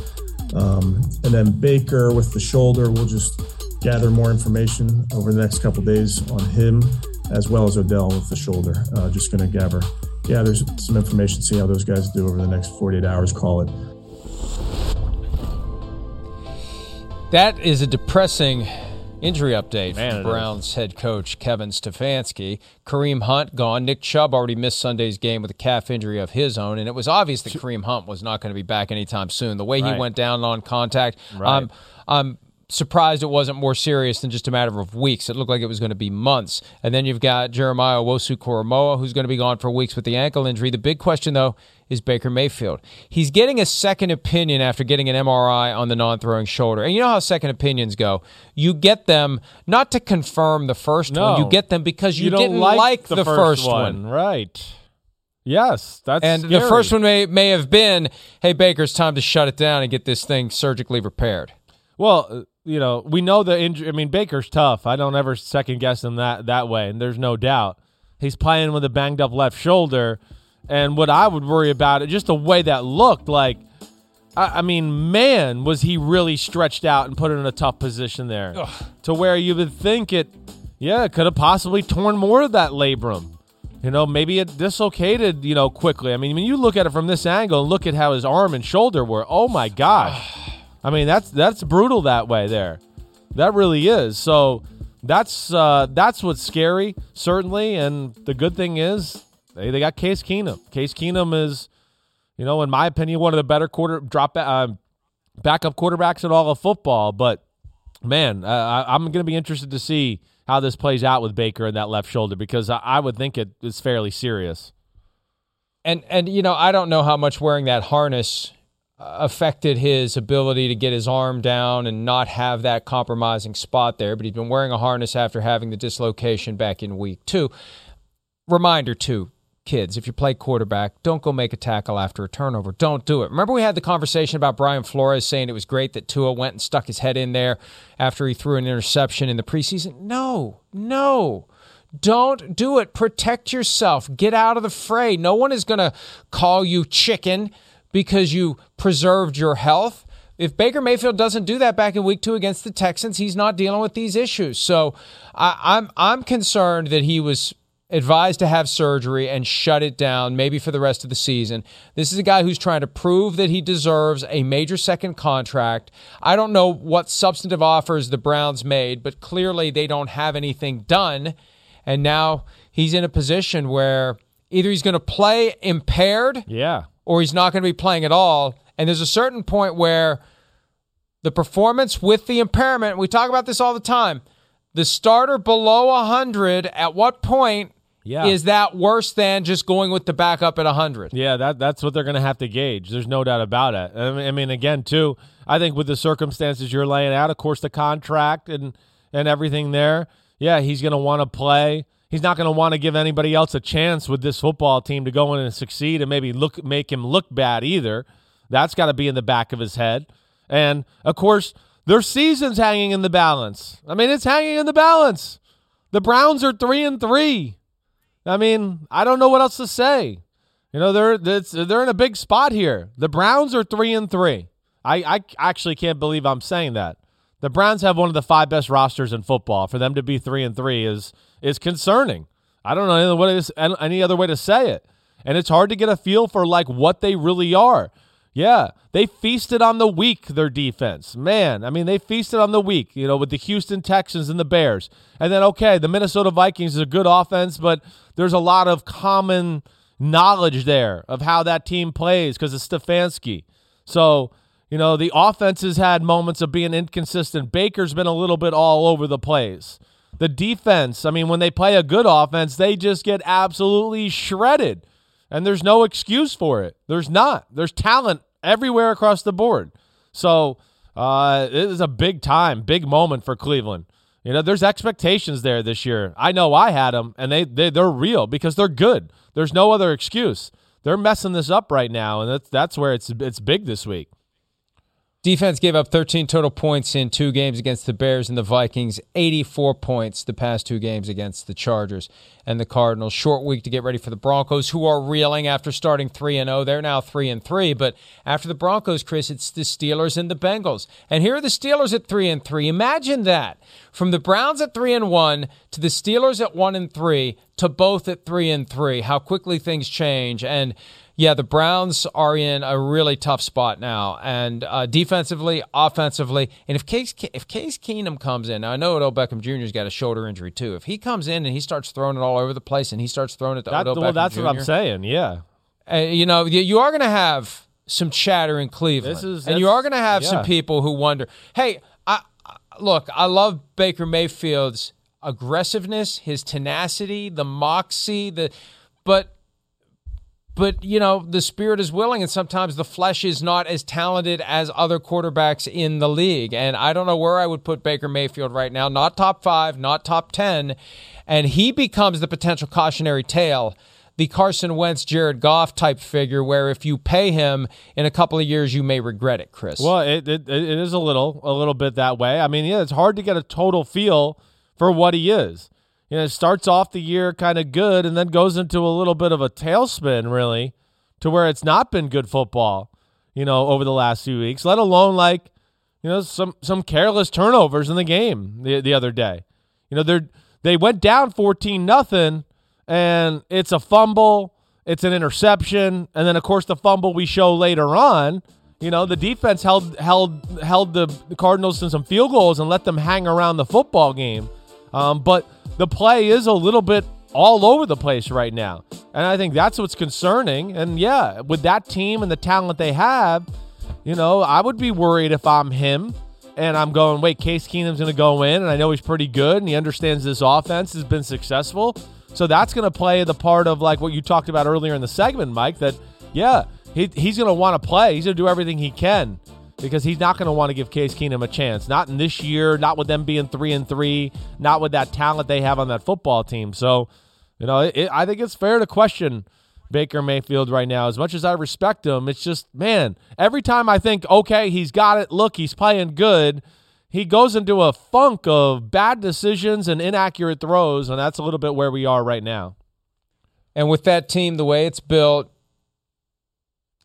Um, and then Baker with the shoulder, we'll just gather more information over the next couple days on him, as well as Odell with the shoulder. Uh, just going to gather gather some information, see how those guys do over the next 48 hours. Call it. That is a depressing injury update Man, for Browns head coach Kevin Stefanski. Kareem Hunt gone. Nick Chubb already missed Sunday's game with a calf injury of his own, and it was obvious that Kareem Hunt was not going to be back anytime soon. The way Right. he went down on contact, um, Right. I'm, I'm surprised it wasn't more serious than just a matter of weeks. It looked like it was going to be months. And then you've got Jeremiah Owusu Koramoah, who's going to be gone for weeks with the ankle injury. The big question, though, is Baker Mayfield. He's getting a second opinion after getting an MRI on the non throwing shoulder. And you know how second opinions go. You get them not to confirm the first No. one, you get them because you, don't didn't like, the, first, one. Right. Yes, that's And the first one may, may have been, hey, Baker, it's time to shut it down and get this thing surgically repaired. Well, uh, you know, we know the injury. I mean, Baker's tough. I don't ever second guess him that that way, and there's no doubt he's playing with a banged up left shoulder. And what I would worry about it, just the way that looked like. I, I mean, man, was he really stretched out and put in a tough position there, to where you would think it, yeah, it could have possibly torn more of that labrum. You know, maybe it dislocated, you know, quickly. I mean, when you look at it from this angle and look at how his arm and shoulder were, oh my gosh. I mean, that's that's brutal that way there. That really is. So that's uh, that's what's scary, certainly. And the good thing is they, they got Case Keenum. Case Keenum is, you know, in my opinion, one of the better quarter drop uh, backup quarterbacks in all of football. But man, uh, I'm going to be interested to see how this plays out with Baker and that left shoulder because I, I would think it is fairly serious. And and you know, I don't know how much wearing that harness uh, affected his ability to get his arm down and not have that compromising spot there, but he's been wearing a harness after having the dislocation back in week 2. Reminder too, kids, if you play quarterback, don't go make a tackle after a turnover. Don't do it. Remember we had the conversation about Brian Flores saying it was great that Tua went and stuck his head in there after he threw an interception in the preseason? No. No. Don't do it. Protect yourself. Get out of the fray. No one is going to call you chicken because you preserved your health. If Baker Mayfield doesn't do that back in week two against the Texans, he's not dealing with these issues. So I, I'm I'm concerned that he was advised to have surgery and shut it down maybe for the rest of the season. This is a guy who's trying to prove that he deserves a major second contract. I don't know what substantive offers the Browns made, but clearly they don't have anything done. And now he's in a position where either he's going to play impaired Yeah. or he's not going to be playing at all. And there's a certain point where the performance with the impairment, we talk about this all the time. The starter below 100, at what point Yeah. is that worse than just going with the backup at 100? Yeah, that that's what they're going to have to gauge. There's no doubt about it. I mean, I mean, again, too, I think with the circumstances you're laying out, of course, the contract and and everything there, yeah, he's going to want to play. He's not going to want to give anybody else a chance with this football team to go in and succeed and maybe look make him look bad either. That's got to be in the back of his head. And of course, their season's hanging in the balance. I mean, it's hanging in the balance. The Browns are three and three. I mean, I don't know what else to say. You know, they're they're in a big spot here. The Browns are three and three. I, I actually can't believe I'm saying that. The Browns have one of the five best rosters in football. For them to be three and three is is concerning. I don't know any other way to, any other way to say it. And it's hard to get a feel for like what they really are. Yeah, they feasted on the weak, their defense. Man, I mean, they feasted on the weak, you know, with the Houston Texans and the Bears. And then, okay, the Minnesota Vikings is a good offense, but there's a lot of common knowledge there of how that team plays because it's Stefanski. So, you know, the offense has had moments of being inconsistent. Baker's been a little bit all over the place. The defense, I mean, when they play a good offense, they just get absolutely shredded. And there's no excuse for it. There's not. There's talent everywhere across the board. So uh, it is a big time, big moment for Cleveland. You know, there's expectations there this year. I know I had them, and they, they they're real because they're good. There's no other excuse. They're messing this up right now, and that's that's where it's it's big this week. Defense gave up 13 total points in two games against the Bears and the Vikings, 84 points the past two games against the Chargers and the Cardinals. Short week to get ready for the Broncos, who are reeling after starting 3 and 0. They're now 3 and 3, but after the Broncos, Chris, it's the Steelers and the Bengals. And here are the Steelers at 3 and 3. Imagine that. From the Browns at 3 and 1 to the Steelers at 1 and 3 to both at 3 and 3. How quickly things change and yeah, the Browns are in a really tough spot now, and uh, defensively, offensively, and if Case if Case Keenum comes in, now I know Odell Beckham Jr.'s got a shoulder injury too. If he comes in and he starts throwing it all over the place, and he starts throwing it to That- Odell well, Beckham that's Jr., what I'm saying. Yeah. uh, you know, you, you are going to have some chatter in Cleveland, This is- and you are going to have yeah. some people who wonder, hey, I, I- look, I love Baker Mayfield's aggressiveness, his tenacity, the moxie, the, but but you know the spirit is willing and sometimes the flesh is not as talented as other quarterbacks in the league and i don't know where i would put baker mayfield right now not top five not top 10 and he becomes the potential cautionary tale the carson wentz jared goff type figure where if you pay him in a couple of years you may regret it chris Well, it, it it is a little a little bit that way. I mean, yeah, it's hard to get a total feel for what he is. You know, it starts off the year kind of good and then goes into a little bit of a tailspin, really, to where it's not been good football. You know, over the last few weeks, let alone like, you know, some some careless turnovers in the game the the other day. You know, they're they went down fourteen nothing, and it's a fumble, it's an interception, and then of course the fumble we show later on. You know, the defense held held held the Cardinals to some field goals and let them hang around the football game. Um, but the play is a little bit all over the place right now, and I think that's what's concerning. And yeah, with that team and the talent they have, you know, I would be worried if I'm him and I'm going, wait, Case Keenum's going to go in, and I know he's pretty good, and he understands this offense has been successful. So that's going to play the part of like what you talked about earlier in the segment, Mike. That yeah, he, he's going to want to play. He's going to do everything he can because he's not going to want to give Case Keenum a chance. Not in this year. Not with them being three and three. Not with that talent they have on that football team. So you know, it, I think it's fair to question Baker Mayfield right now. As much as I respect him, it's just, man, every time I think, okay, he's got it, look, he's playing good, he goes into a funk of bad decisions and inaccurate throws, and that's a little bit where we are right now. And with that team, the way it's built,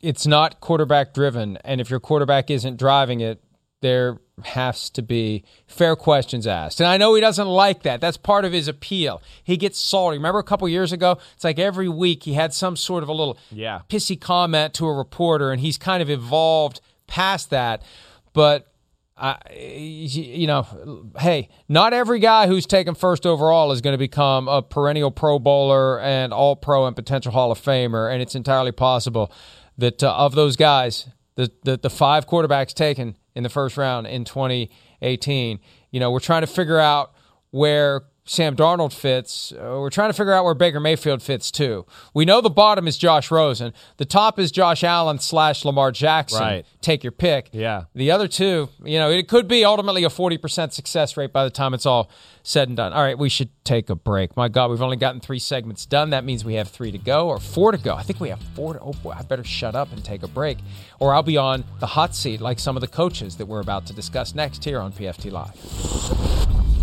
it's not quarterback driven. And if your quarterback isn't driving it, there has to be fair questions asked. And I know he doesn't like that. That's part of his appeal. He gets salty. Remember a couple years ago? It's like every week he had some sort of a little Yeah. pissy comment to a reporter, and he's kind of evolved past that. But I, you know, hey, not every guy who's taken first overall is going to become a perennial Pro Bowler and All Pro and potential Hall of Famer, and it's entirely possible that uh, of those guys, the, the the five quarterbacks taken in the first round in 2018, you know, we're trying to figure out where Sam Darnold fits. Uh, we're trying to figure out where Baker Mayfield fits too. We know the bottom is Josh Rosen. The top is Josh Allen slash Lamar Jackson. Right. Take your pick. Yeah. The other two, you know, it could be ultimately a 40% success rate by the time it's all said and done. All right, we should take a break. My God, we've only gotten three segments done. That means we have three to go or four to go. I think we have four to, oh boy, I better shut up and take a break or I'll be on the hot seat like some of the coaches that we're about to discuss next here on PFT Live.